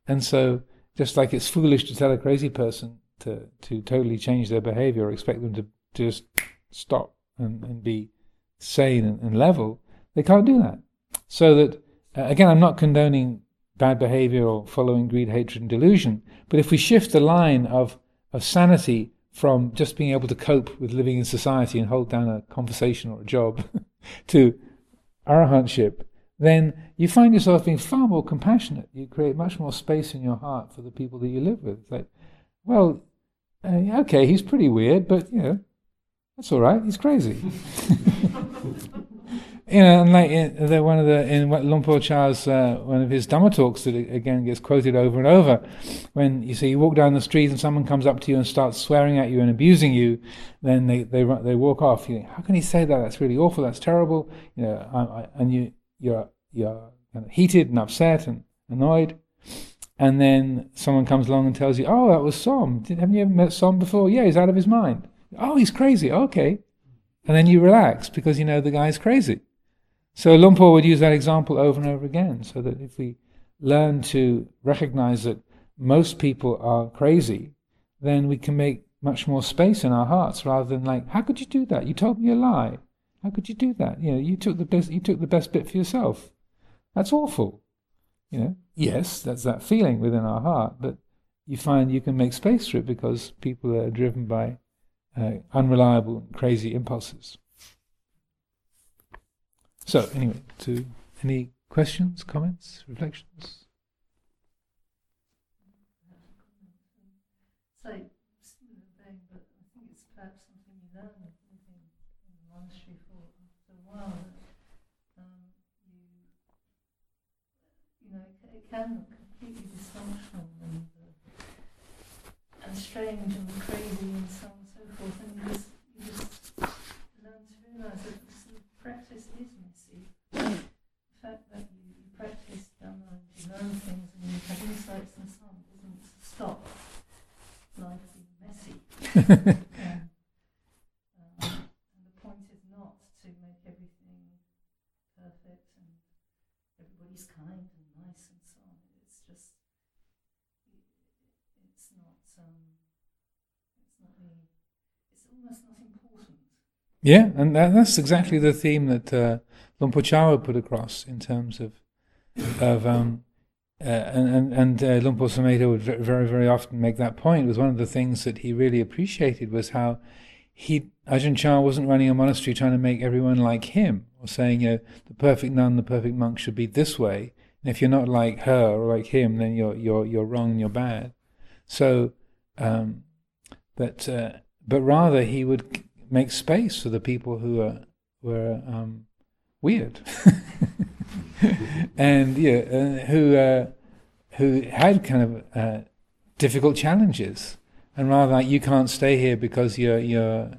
And so, just like it's foolish to tell a crazy person to to totally change their behavior or expect them to just stop and, and be sane and, and level, they can't do that. So that uh, again, I'm not condoning bad behavior or following greed, hatred, and delusion. But if we shift the line of, of sanity from just being able to cope with living in society and hold down a conversation or a job to arahantship, then you find yourself being far more compassionate. You create much more space in your heart for the people that you live with. It's like, well, uh, okay, he's pretty weird, but you know, that's all right. He's crazy. you know, and like in, the, one of the in Luang Por Chah's uh, one of his Dhamma talks that again gets quoted over and over, when you see you walk down the street and someone comes up to you and starts swearing at you and abusing you, then they they they walk off. You think, how can he say that? That's really awful. That's terrible. You know, I, I, and you you're you're kind of heated and upset and annoyed. And then someone comes along and tells you, "Oh, that was Som. Haven't you ever met Som before? Yeah, he's out of his mind. Oh, he's crazy. Okay." And then you relax because you know the guy's crazy. So Luang Por would use that example over and over again, so that if we learn to recognize that most people are crazy, then we can make much more space in our hearts rather than like, how could you do that? You told me a lie. How could you do that? You know, you took the best you took the best bit for yourself. That's awful. You know, yes, that's that feeling within our heart, but you find you can make space for it because people are driven by uh, unreliable, crazy impulses. So, anyway, to any questions, comments, reflections? So, similar thing, but I think it's perhaps something you learn in, in the monastery for after a while. That, um, you, you know, it, it can look completely dysfunctional and, uh, and strange and crazy and so on and so forth, and you just, you just learn to realise that practice is messy. the fact that you, you practice and you learn things and you have insights and so on doesn't stop life being messy. and, um, and the point is not to make everything perfect and everybody's kind and nice and so on. It's just, it's not, um, it's not really, it's almost not important. Yeah, and that, that's exactly the theme that uh, Por Chah put across in terms of of um, uh, and and, and uh, would very very often make that point. It was one of the things that he really appreciated was how he Ajahn Chah wasn't running a monastery trying to make everyone like him or saying you know the perfect nun, the perfect monk should be this way. And if you're not like her or like him, then you're you're you're wrong and you're bad. So um, uh, but rather he would make space for the people who are were um, weird, and yeah, uh, who uh, who had kind of uh, difficult challenges, and rather like you can't stay here because you're you're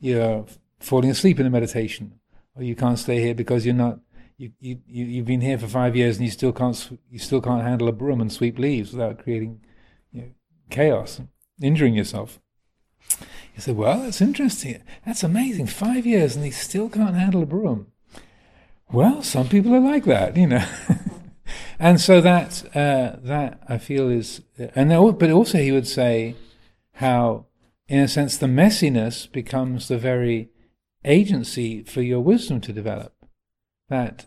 you're falling asleep in the meditation, or you can't stay here because you're not. You, you, you've been here for five years and you still can't you still can't handle a broom and sweep leaves without creating you know, chaos, injuring yourself. You say, well, that's interesting. That's amazing. Five years and he still can't handle a broom. Well, some people are like that, you know. and so that uh, that I feel is, and but also he would say how, in a sense, the messiness becomes the very agency for your wisdom to develop. That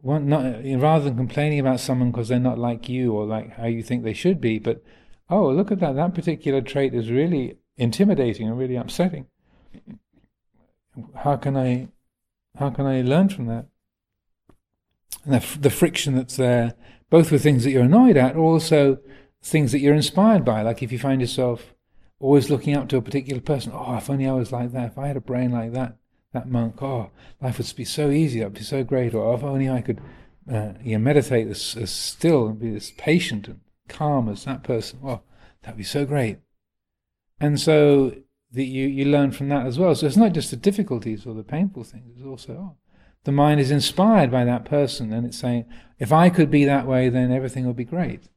one, not rather than complaining about someone because they're not like you or like how you think they should be, but oh, look at that, that particular trait is really intimidating and really upsetting. How can I how can I learn from that? and the, the friction that's there, both with things that you're annoyed at, or also things that you're inspired by. Like if you find yourself always looking up to a particular person, oh, if only I was like that, if I had a brain like that, that monk, oh, life would be so easy, would be so great, or if only I could uh, you know, meditate as, as still and be as patient and calm as that person, oh, that'd be so great. And so the, you, you learn from that as well. So it's not just the difficulties or the painful things, it's also, oh, the mind is inspired by that person and it's saying, if I could be that way, then everything would be great.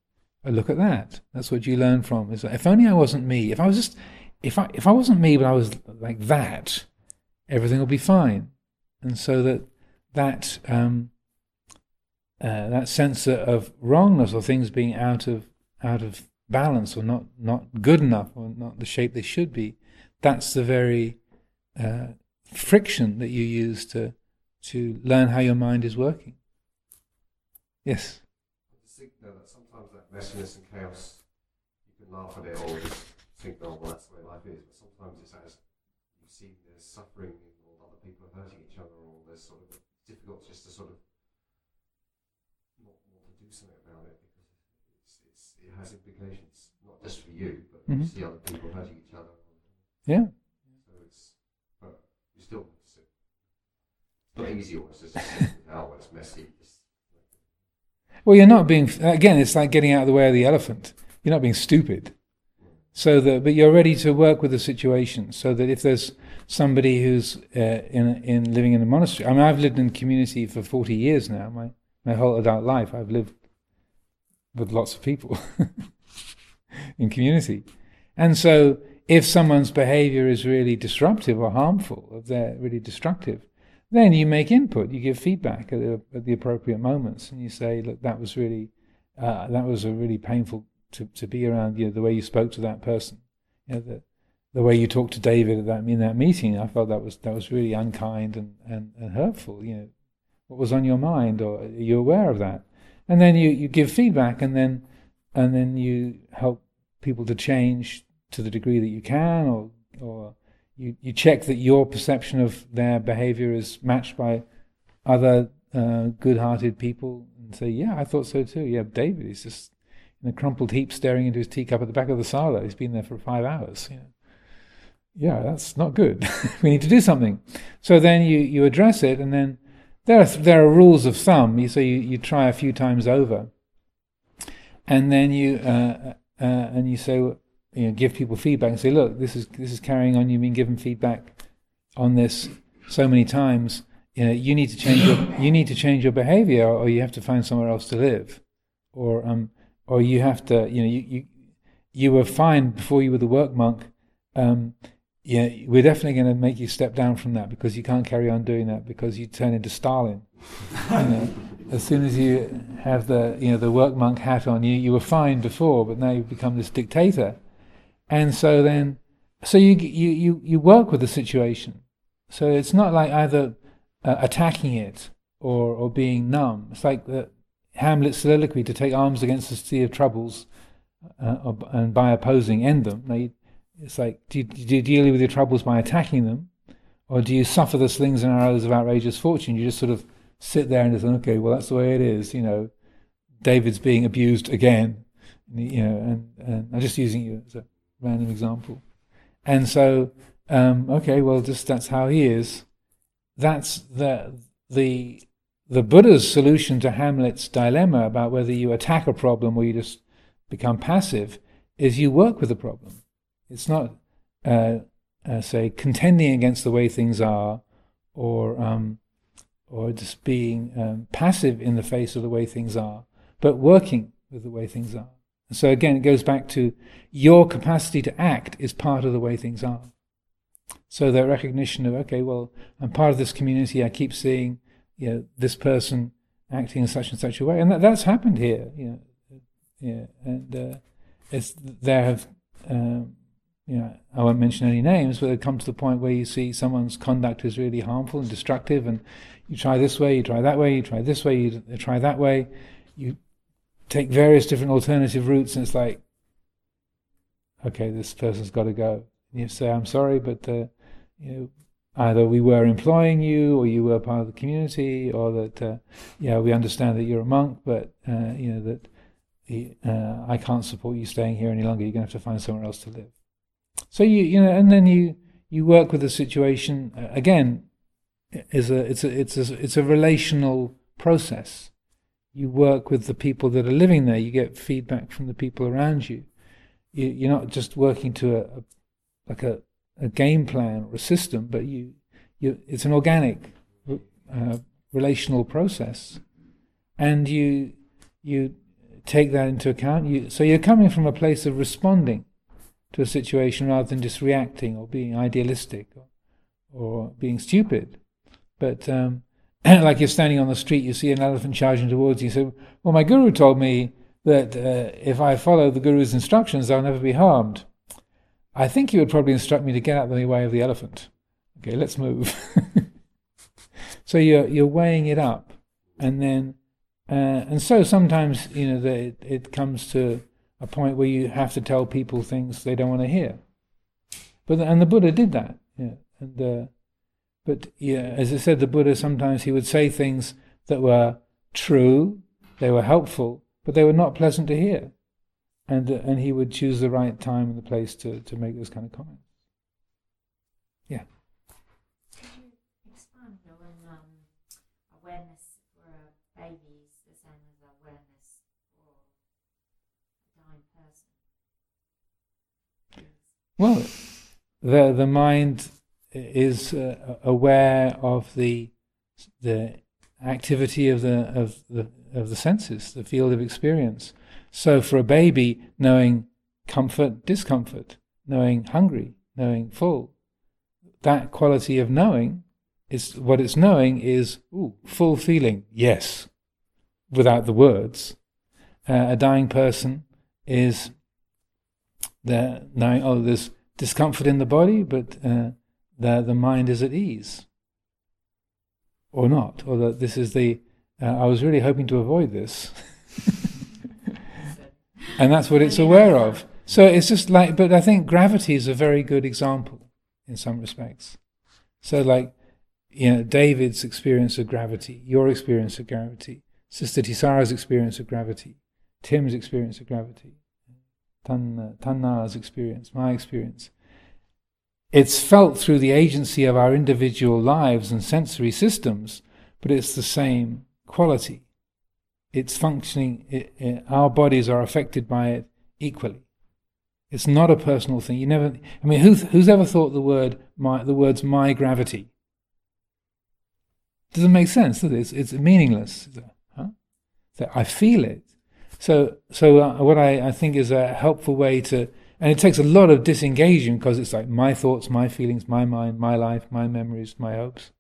But look at that. That's what you learn from. Is if only I wasn't me. If I was just, if I if I wasn't me, but I was like that, everything would be fine. And so that that um, uh, that sense of wrongness or things being out of out of balance or not not good enough or not the shape they should be, that's the very uh, friction that you use to to learn how your mind is working. Yes. Think that sometimes that messiness and chaos, you can laugh at it or just think, oh, well, that's the way life is. But sometimes it's as you see there's suffering or other people are hurting each other or there's sort of difficult just to sort of not want to do something about it because it's, it's, it has implications, not just for you, but mm-hmm. you see other people hurting each other. Yeah. So it's, but you still not easy always, it's oh, it's messy. Well, you're not being, again, it's like getting out of the way of the elephant. You're not being stupid. So that, but you're ready to work with the situation so that if there's somebody who's uh, in, in living in a monastery, I mean, I've lived in community for 40 years now, my, my whole adult life, I've lived with lots of people in community. And so if someone's behavior is really disruptive or harmful, if they're really destructive, then you make input, you give feedback at the, at the appropriate moments, and you say, "Look, that was really, uh, that was a really painful to, to be around. You know, the way you spoke to that person, you know, the, the way you talked to David at that in that meeting. I felt that was that was really unkind and, and, and hurtful. You know, what was on your mind, or are you aware of that? And then you, you give feedback, and then and then you help people to change to the degree that you can, or or you, you check that your perception of their behavior is matched by other uh, good-hearted people and say, yeah, I thought so too. Yeah, David is just in a crumpled heap staring into his teacup at the back of the sala. He's been there for five hours. Yeah, that's not good. we need to do something. So then you, you address it, and then there are, there are rules of thumb. You, so you, you try a few times over, and then you uh, uh, and you say, you know, give people feedback and say, look, this is this is carrying on. You've been given feedback on this so many times. You know, you need to change your you need to change your behavior, or you have to find somewhere else to live, or um, or you have to, you know, you you, you were fine before you were the work monk. Um, yeah, we're definitely going to make you step down from that because you can't carry on doing that because you turn into Stalin. you know, as soon as you have the you know the work monk hat on, you you were fine before, but now you've become this dictator. And so then, so you, you, you, you work with the situation. So it's not like either uh, attacking it or, or being numb. It's like the Hamlet's soliloquy to take arms against the sea of troubles uh, and by opposing end them. Now you, it's like, do you, do you deal with your troubles by attacking them? Or do you suffer the slings and arrows of outrageous fortune? You just sort of sit there and just, okay, well, that's the way it is. You know, David's being abused again. You know, and, and I'm just using you as a random example. And so, um, okay, well, just that's how he is. That's the the the Buddha's solution to Hamlet's dilemma about whether you attack a problem or you just become passive is you work with the problem. It's not, uh, uh, say, contending against the way things are, or um, or just being um, passive in the face of the way things are, but working with the way things are. And So again, it goes back to your capacity to act is part of the way things are. So that recognition of, okay, well, I'm part of this community, I keep seeing you know, this person acting in such and such a way. And that, that's happened here. You know, yeah, and uh, it's, there have, um, you know, I won't mention any names, but it come to the point where you see someone's conduct is really harmful and destructive, and you try this way, you try that way, you try this way, you try that way, you take various different alternative routes, and it's like, okay, this person's got to go. You say, I'm sorry, but uh, you know, either we were employing you or you were part of the community or that uh, yeah we understand that you're a monk but uh, you know that uh, I can't support you staying here any longer. You're going to have to find somewhere else to live. So you you know and then you you work with the situation uh, again is a it's a it's a it's a relational process you work with the people that are living there you get feedback from the people around you, you are not just working to a, a like a a game plan or a system, but you, you it's an organic uh, relational process, and you you take that into account. You so you're coming from a place of responding to a situation rather than just reacting or being idealistic or, or being stupid. But um, like you're standing on the street, you see an elephant charging towards you. So, well, my guru told me that uh, if I follow the guru's instructions, I'll never be harmed. I think he would probably instruct me to get out of the way of the elephant. Okay, let's move. so you're you're weighing it up, and then uh, and so sometimes you know that it, it comes to a point where you have to tell people things they don't want to hear. But and the Buddha did that. Yeah, and uh, but yeah, as I said, the Buddha sometimes he would say things that were true, they were helpful, but they were not pleasant to hear and uh, and he would choose the right time and the place to, to make those kind of comments. Yeah. Can you expand on um, awareness for is the same as awareness for a dying person? Well, the the mind is uh, aware of the the activity of the of the of the senses, the field of experience. So for a baby, knowing comfort, discomfort, knowing hungry, knowing full, that quality of knowing is what it's knowing is ooh, full feeling, yes, without the words. Uh, a dying person is the knowing oh there's discomfort in the body, but uh, the the mind is at ease, or not, or that this is the. Uh, I was really hoping to avoid this. and that's what it's aware of. So it's just like, but I think gravity is a very good example in some respects. So, like, you know, David's experience of gravity, your experience of gravity, Sister Tisara's experience of gravity, Tim's experience of gravity, Tan, Tanna's experience, my experience. It's felt through the agency of our individual lives and sensory systems, but it's the same quality it's functioning, it, it, our bodies are affected by it equally. It's not a personal thing. You never, I mean, who's, who's ever thought the word, my, the words my gravity? Doesn't make sense, does it? It's, it's meaningless. Huh? So I feel it. So, so uh, what I, I think is a helpful way to, and it takes a lot of disengaging because it's like my thoughts, my feelings, my mind, my life, my memories, my hopes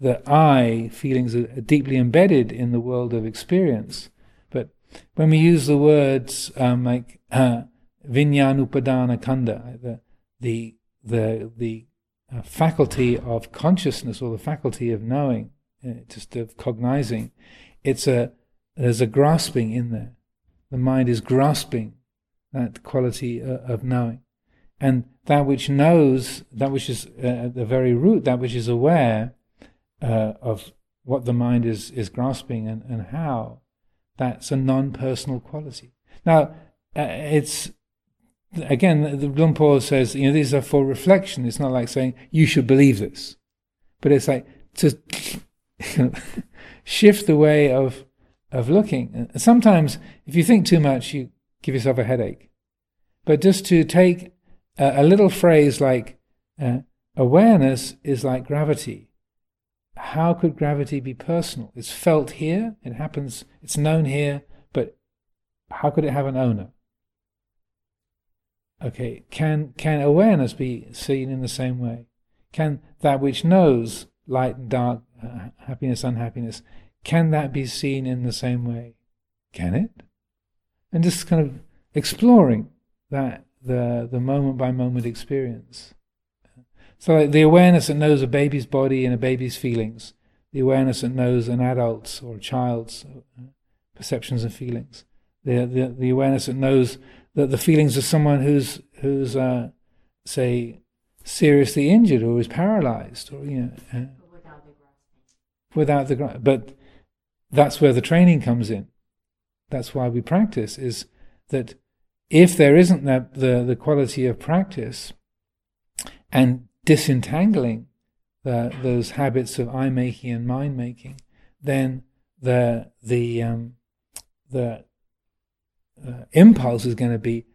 the I feelings are deeply embedded in the world of experience. But when we use the words um, like uh, viññāṇupādāna khandha, the the the the uh, faculty of consciousness or the faculty of knowing, uh, just of cognizing, it's a there's a grasping in there. The mind is grasping that quality uh, of knowing, and that which knows, that which is uh, at the very root, that which is aware uh, of what the mind is, is grasping and, and how, that's a non personal quality. Now, uh, it's again, the Luang says, you know, these are for reflection. It's not like saying you should believe this, but it's like to shift the way of of looking. Sometimes, if you think too much, you give yourself a headache. But just to take a, a little phrase like uh, awareness is like gravity how could gravity be personal? It's felt here, it happens, it's known here, but how could it have an owner? Okay, can can awareness be seen in the same way? Can that which knows light and dark, uh, happiness, unhappiness, can that be seen in the same way? Can it? And just kind of exploring that the the moment by moment experience. So the awareness that knows a baby's body and a baby's feelings, the awareness that knows an adult's or a child's uh, perceptions and feelings, the, the, the awareness that knows that the feelings of someone who's, who's uh, say, seriously injured or is paralyzed or you know uh, without the grasping. without the gra- but that's where the training comes in that's why we practice is that if there isn't the, the quality of practice and disentangling the, those habits of eye making and mind making then the the um, the uh, impulse is going to be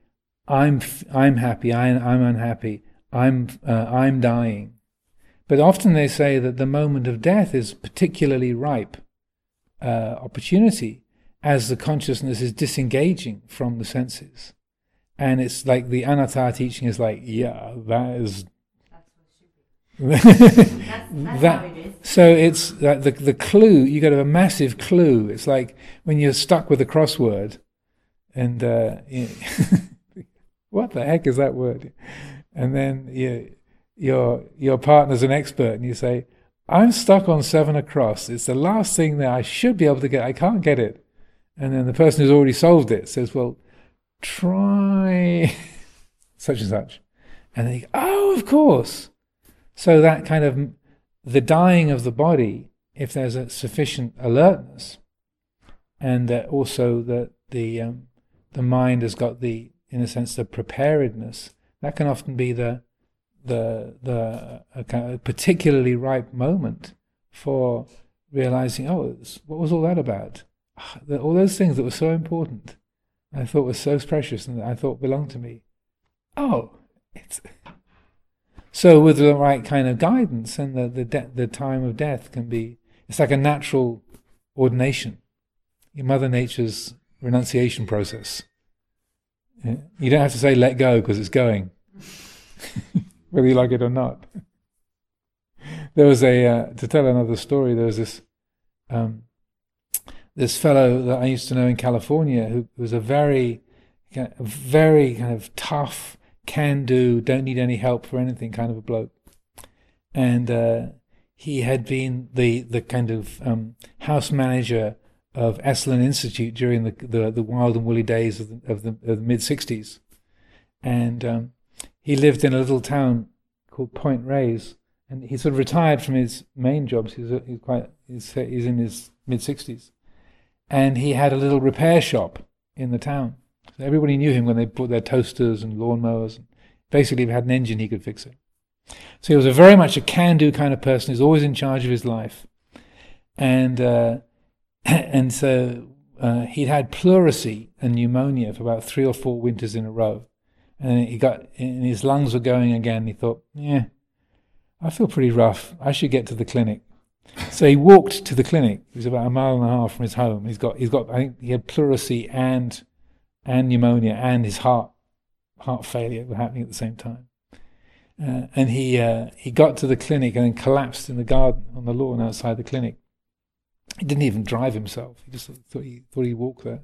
I'm f- I'm happy I, I'm unhappy I'm uh, I'm dying. But often they say that the moment of death is particularly ripe uh, opportunity as the consciousness is disengaging from the senses. And it's like the anatta teaching is like, yeah, that is. That's what should be. That's, That- how it is. so it's like the, the clue, you got a massive clue. It's like when you're stuck with a crossword and uh, you- what the heck is that word? And then you, your, your partner's an expert and you say, I'm stuck on seven across. It's the last thing that I should be able to get. I can't get it. And then the person who's already solved it says, Well, try such and such. And then you go, Oh, of course. So that kind of the dying of the body, if there's a sufficient alertness, and that also that the um, the mind has got the, in a sense, the preparedness, that can often be the the the a kind of particularly ripe moment for realizing, oh, what was all that about? All those things that were so important, I thought were so precious, and I thought belonged to me. Oh, it's so with the right kind of guidance, and the the de- the time of death can be. It's like a natural ordination, your Mother Nature's renunciation process. You don't have to say "let go" because it's going whether you like it or not. There was a uh, to tell another story. There was this um, this fellow that I used to know in California who was a very, very kind of tough, can do, don't need any help for anything kind of a bloke, and uh, he had been the the kind of um, house manager of Esalen Institute during the, the the wild and woolly days of the, of the, the mid '60s, and um, he lived in a little town called Point Reyes, and he sort of retired from his main jobs. He's, he's quite he's, he's in his mid sixties, and he had a little repair shop in the town. So everybody knew him when they bought their toasters and lawnmowers. Basically, if he had an engine, he could fix it. So he was a very much a can-do kind of person. He's always in charge of his life, and uh, and so uh, he'd had pleurisy and pneumonia for about three or four winters in a row and he got and his lungs were going again. He thought, yeah, I feel pretty rough. I should get to the clinic. So he walked to the clinic. It was about a mile and a half from his home. He's got he's got I think he had pleurisy and and pneumonia and his heart heart failure were happening at the same time. Uh, and he uh, he got to the clinic and then collapsed in the garden on the lawn outside the clinic. He didn't even drive himself. He just thought he thought he'd walk there.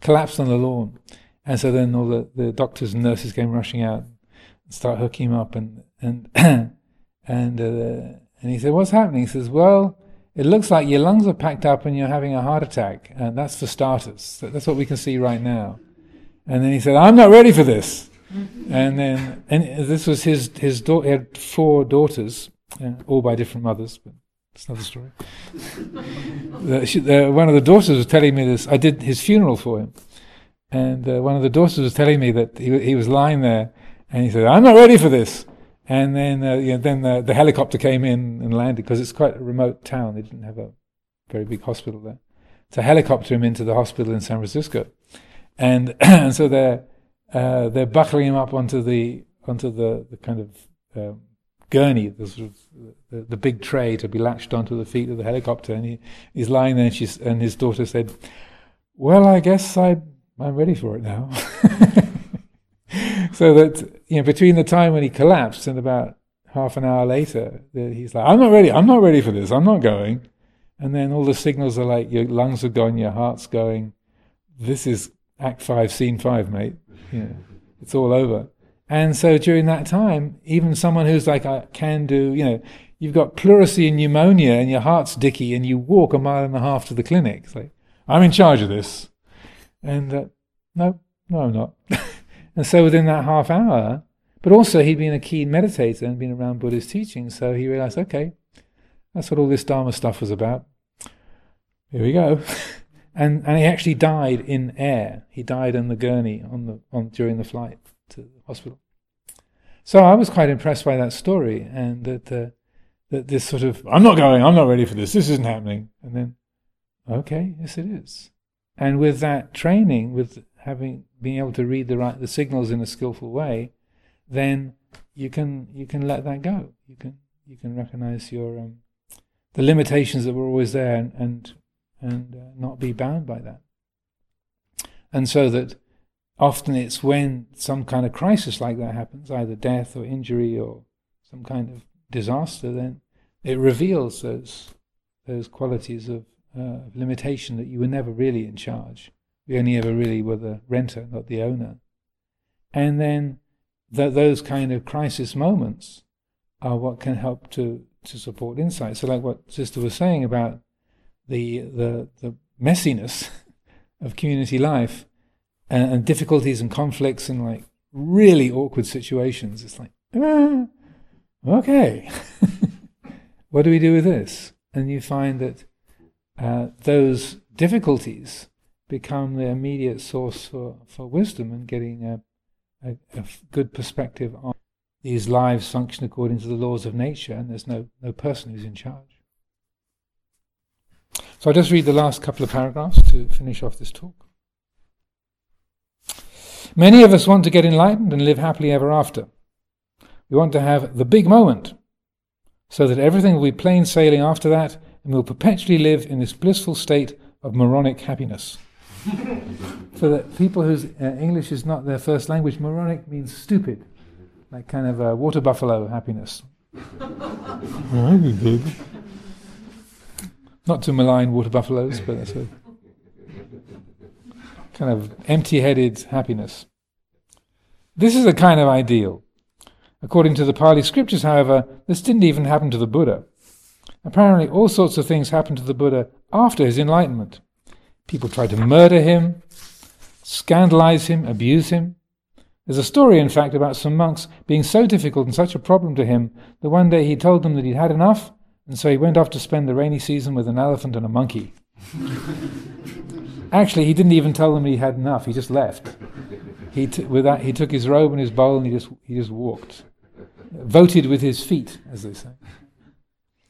Collapsed on the lawn. And so then all the, the doctors and nurses came rushing out and start hooking him up and and and uh, and he said, "What's happening?" He says, "Well, it looks like your lungs are packed up and you're having a heart attack, and that's for starters. That's what we can see right now." And then he said, "I'm not ready for this." and then and this was his his daughter. He had four daughters, uh, all by different mothers, but it's another story. the, she, the, one of the daughters was telling me this. I did his funeral for him. And uh, one of the daughters was telling me that he, he was lying there, and he said, "I'm not ready for this." And then, uh, then the, the helicopter came in and landed because it's quite a remote town. They didn't have a very big hospital there, so helicopter him into the hospital in San Francisco, and and so they're uh, they're buckling him up onto the onto the, the kind of um, gurney, the sort of the, the big tray to be latched onto the feet of the helicopter, and he, he's lying there, and she's and his daughter said, "Well, I guess I." I'm ready for it now. so that you know, between the time when he collapsed and about half an hour later, he's like, "I'm not ready. I'm not ready for this. I'm not going." And then all the signals are like, "Your lungs are gone. Your heart's going. This is Act Five, Scene Five, mate. You know, it's all over." And so during that time, even someone who's like, "I can do," you know, you've got pleurisy and pneumonia, and your heart's dicky, and you walk a mile and a half to the clinic. It's like, I'm in charge of this. And uh, no, no, I'm not. and so within that half hour, But also, he'd been a keen meditator and been around Buddha's teachings, so he realized, okay, that's what all this Dharma stuff was about. Here we go. and and he actually died in air. He died on the gurney on the on during the flight to the hospital. So I was quite impressed by that story, and that uh, that this sort of I'm not going, I'm not ready for this, this isn't happening, and then okay, yes it is. And with that training, with having being able to read the right the signals in a skillful way, then you can you can let that go. You can you can recognize your um, the limitations that were always there and and, and uh, not be bound by that. And so that often it's when some kind of crisis like that happens, either death or injury or some kind of disaster, then it reveals those those qualities of, uh, of limitation that you were never really in charge. We only ever really were the renter, not the owner. And then th- those kind of crisis moments are what can help to, to support insight. So, like what Sister was saying about the the, the messiness of community life and, and difficulties and conflicts and like really awkward situations, it's like, ah, okay, what do we do with this? And you find that uh, those difficulties become the immediate source for, for wisdom and getting a, a, a good perspective on these lives function according to the laws of nature and there's no, no person who's in charge. So I'll just read the last couple of paragraphs to finish off this talk. Many of us want to get enlightened and live happily ever after. We want to have the big moment so that everything will be plain sailing after that and we'll perpetually live in this blissful state of moronic happiness. For the people whose uh, English is not their first language, moronic means stupid, like kind of a water buffalo happiness. not to malign water buffaloes, but that's a kind of empty headed happiness. This is a kind of ideal. According to the Pali scriptures, however, this didn't even happen to the Buddha. Apparently, all sorts of things happened to the Buddha after his enlightenment. People tried to murder him, scandalize him, abuse him. There's a story, in fact, about some monks being so difficult and such a problem to him that one day he told them that he'd had enough, and so he went off to spend the rainy season with an elephant and a monkey. Actually, he didn't even tell them he had enough. He just left. He, t- with that, he took his robe and his bowl and he just, he just walked. Voted with his feet, as they say.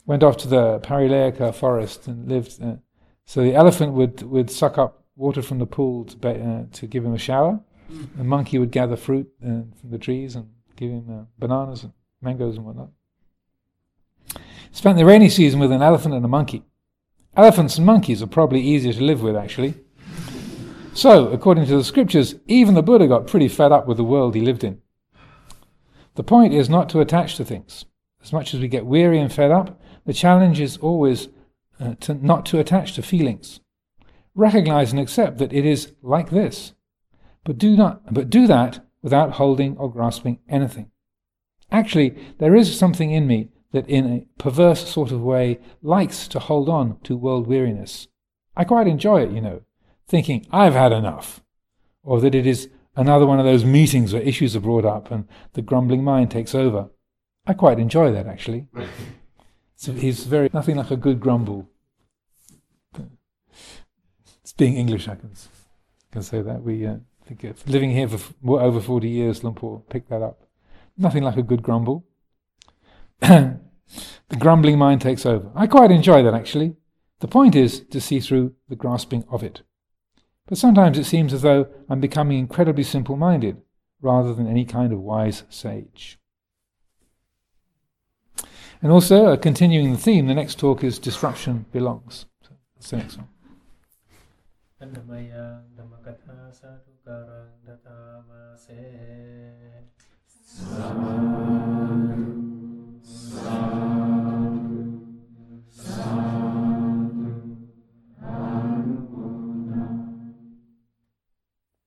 Went off to the Parileyyaka forest and lived. Uh, so the elephant would, would suck up water from the pool to, ba- uh, to give him a shower. The monkey would gather fruit uh, from the trees and give him uh, bananas and mangoes and whatnot. Spent the rainy season with an elephant and a monkey. Elephants and monkeys are probably easier to live with, actually. So, according to the scriptures, even the Buddha got pretty fed up with the world he lived in. The point is not to attach to things. As much as we get weary and fed up, the challenge is always uh, to not to attach to feelings. Recognize and accept that it is like this, but do not, but do that without holding or grasping anything. Actually, there is something in me that, in a perverse sort of way, likes to hold on to world weariness. I quite enjoy it, you know, thinking I've had enough, or that it is another one of those meetings where issues are brought up and the grumbling mind takes over. I quite enjoy that actually. so he's very nothing like a good grumble. It's being English, I can, can say that. We uh, think living here for f- over forty years, Luang Por picked that up. Nothing like a good grumble. the grumbling mind takes over. I quite enjoy that actually. The point is to see through the grasping of it. But sometimes it seems as though I'm becoming incredibly simple minded rather than any kind of wise sage. And also, uh, continuing the theme, the next talk is Disruption Belongs. So that's the next one.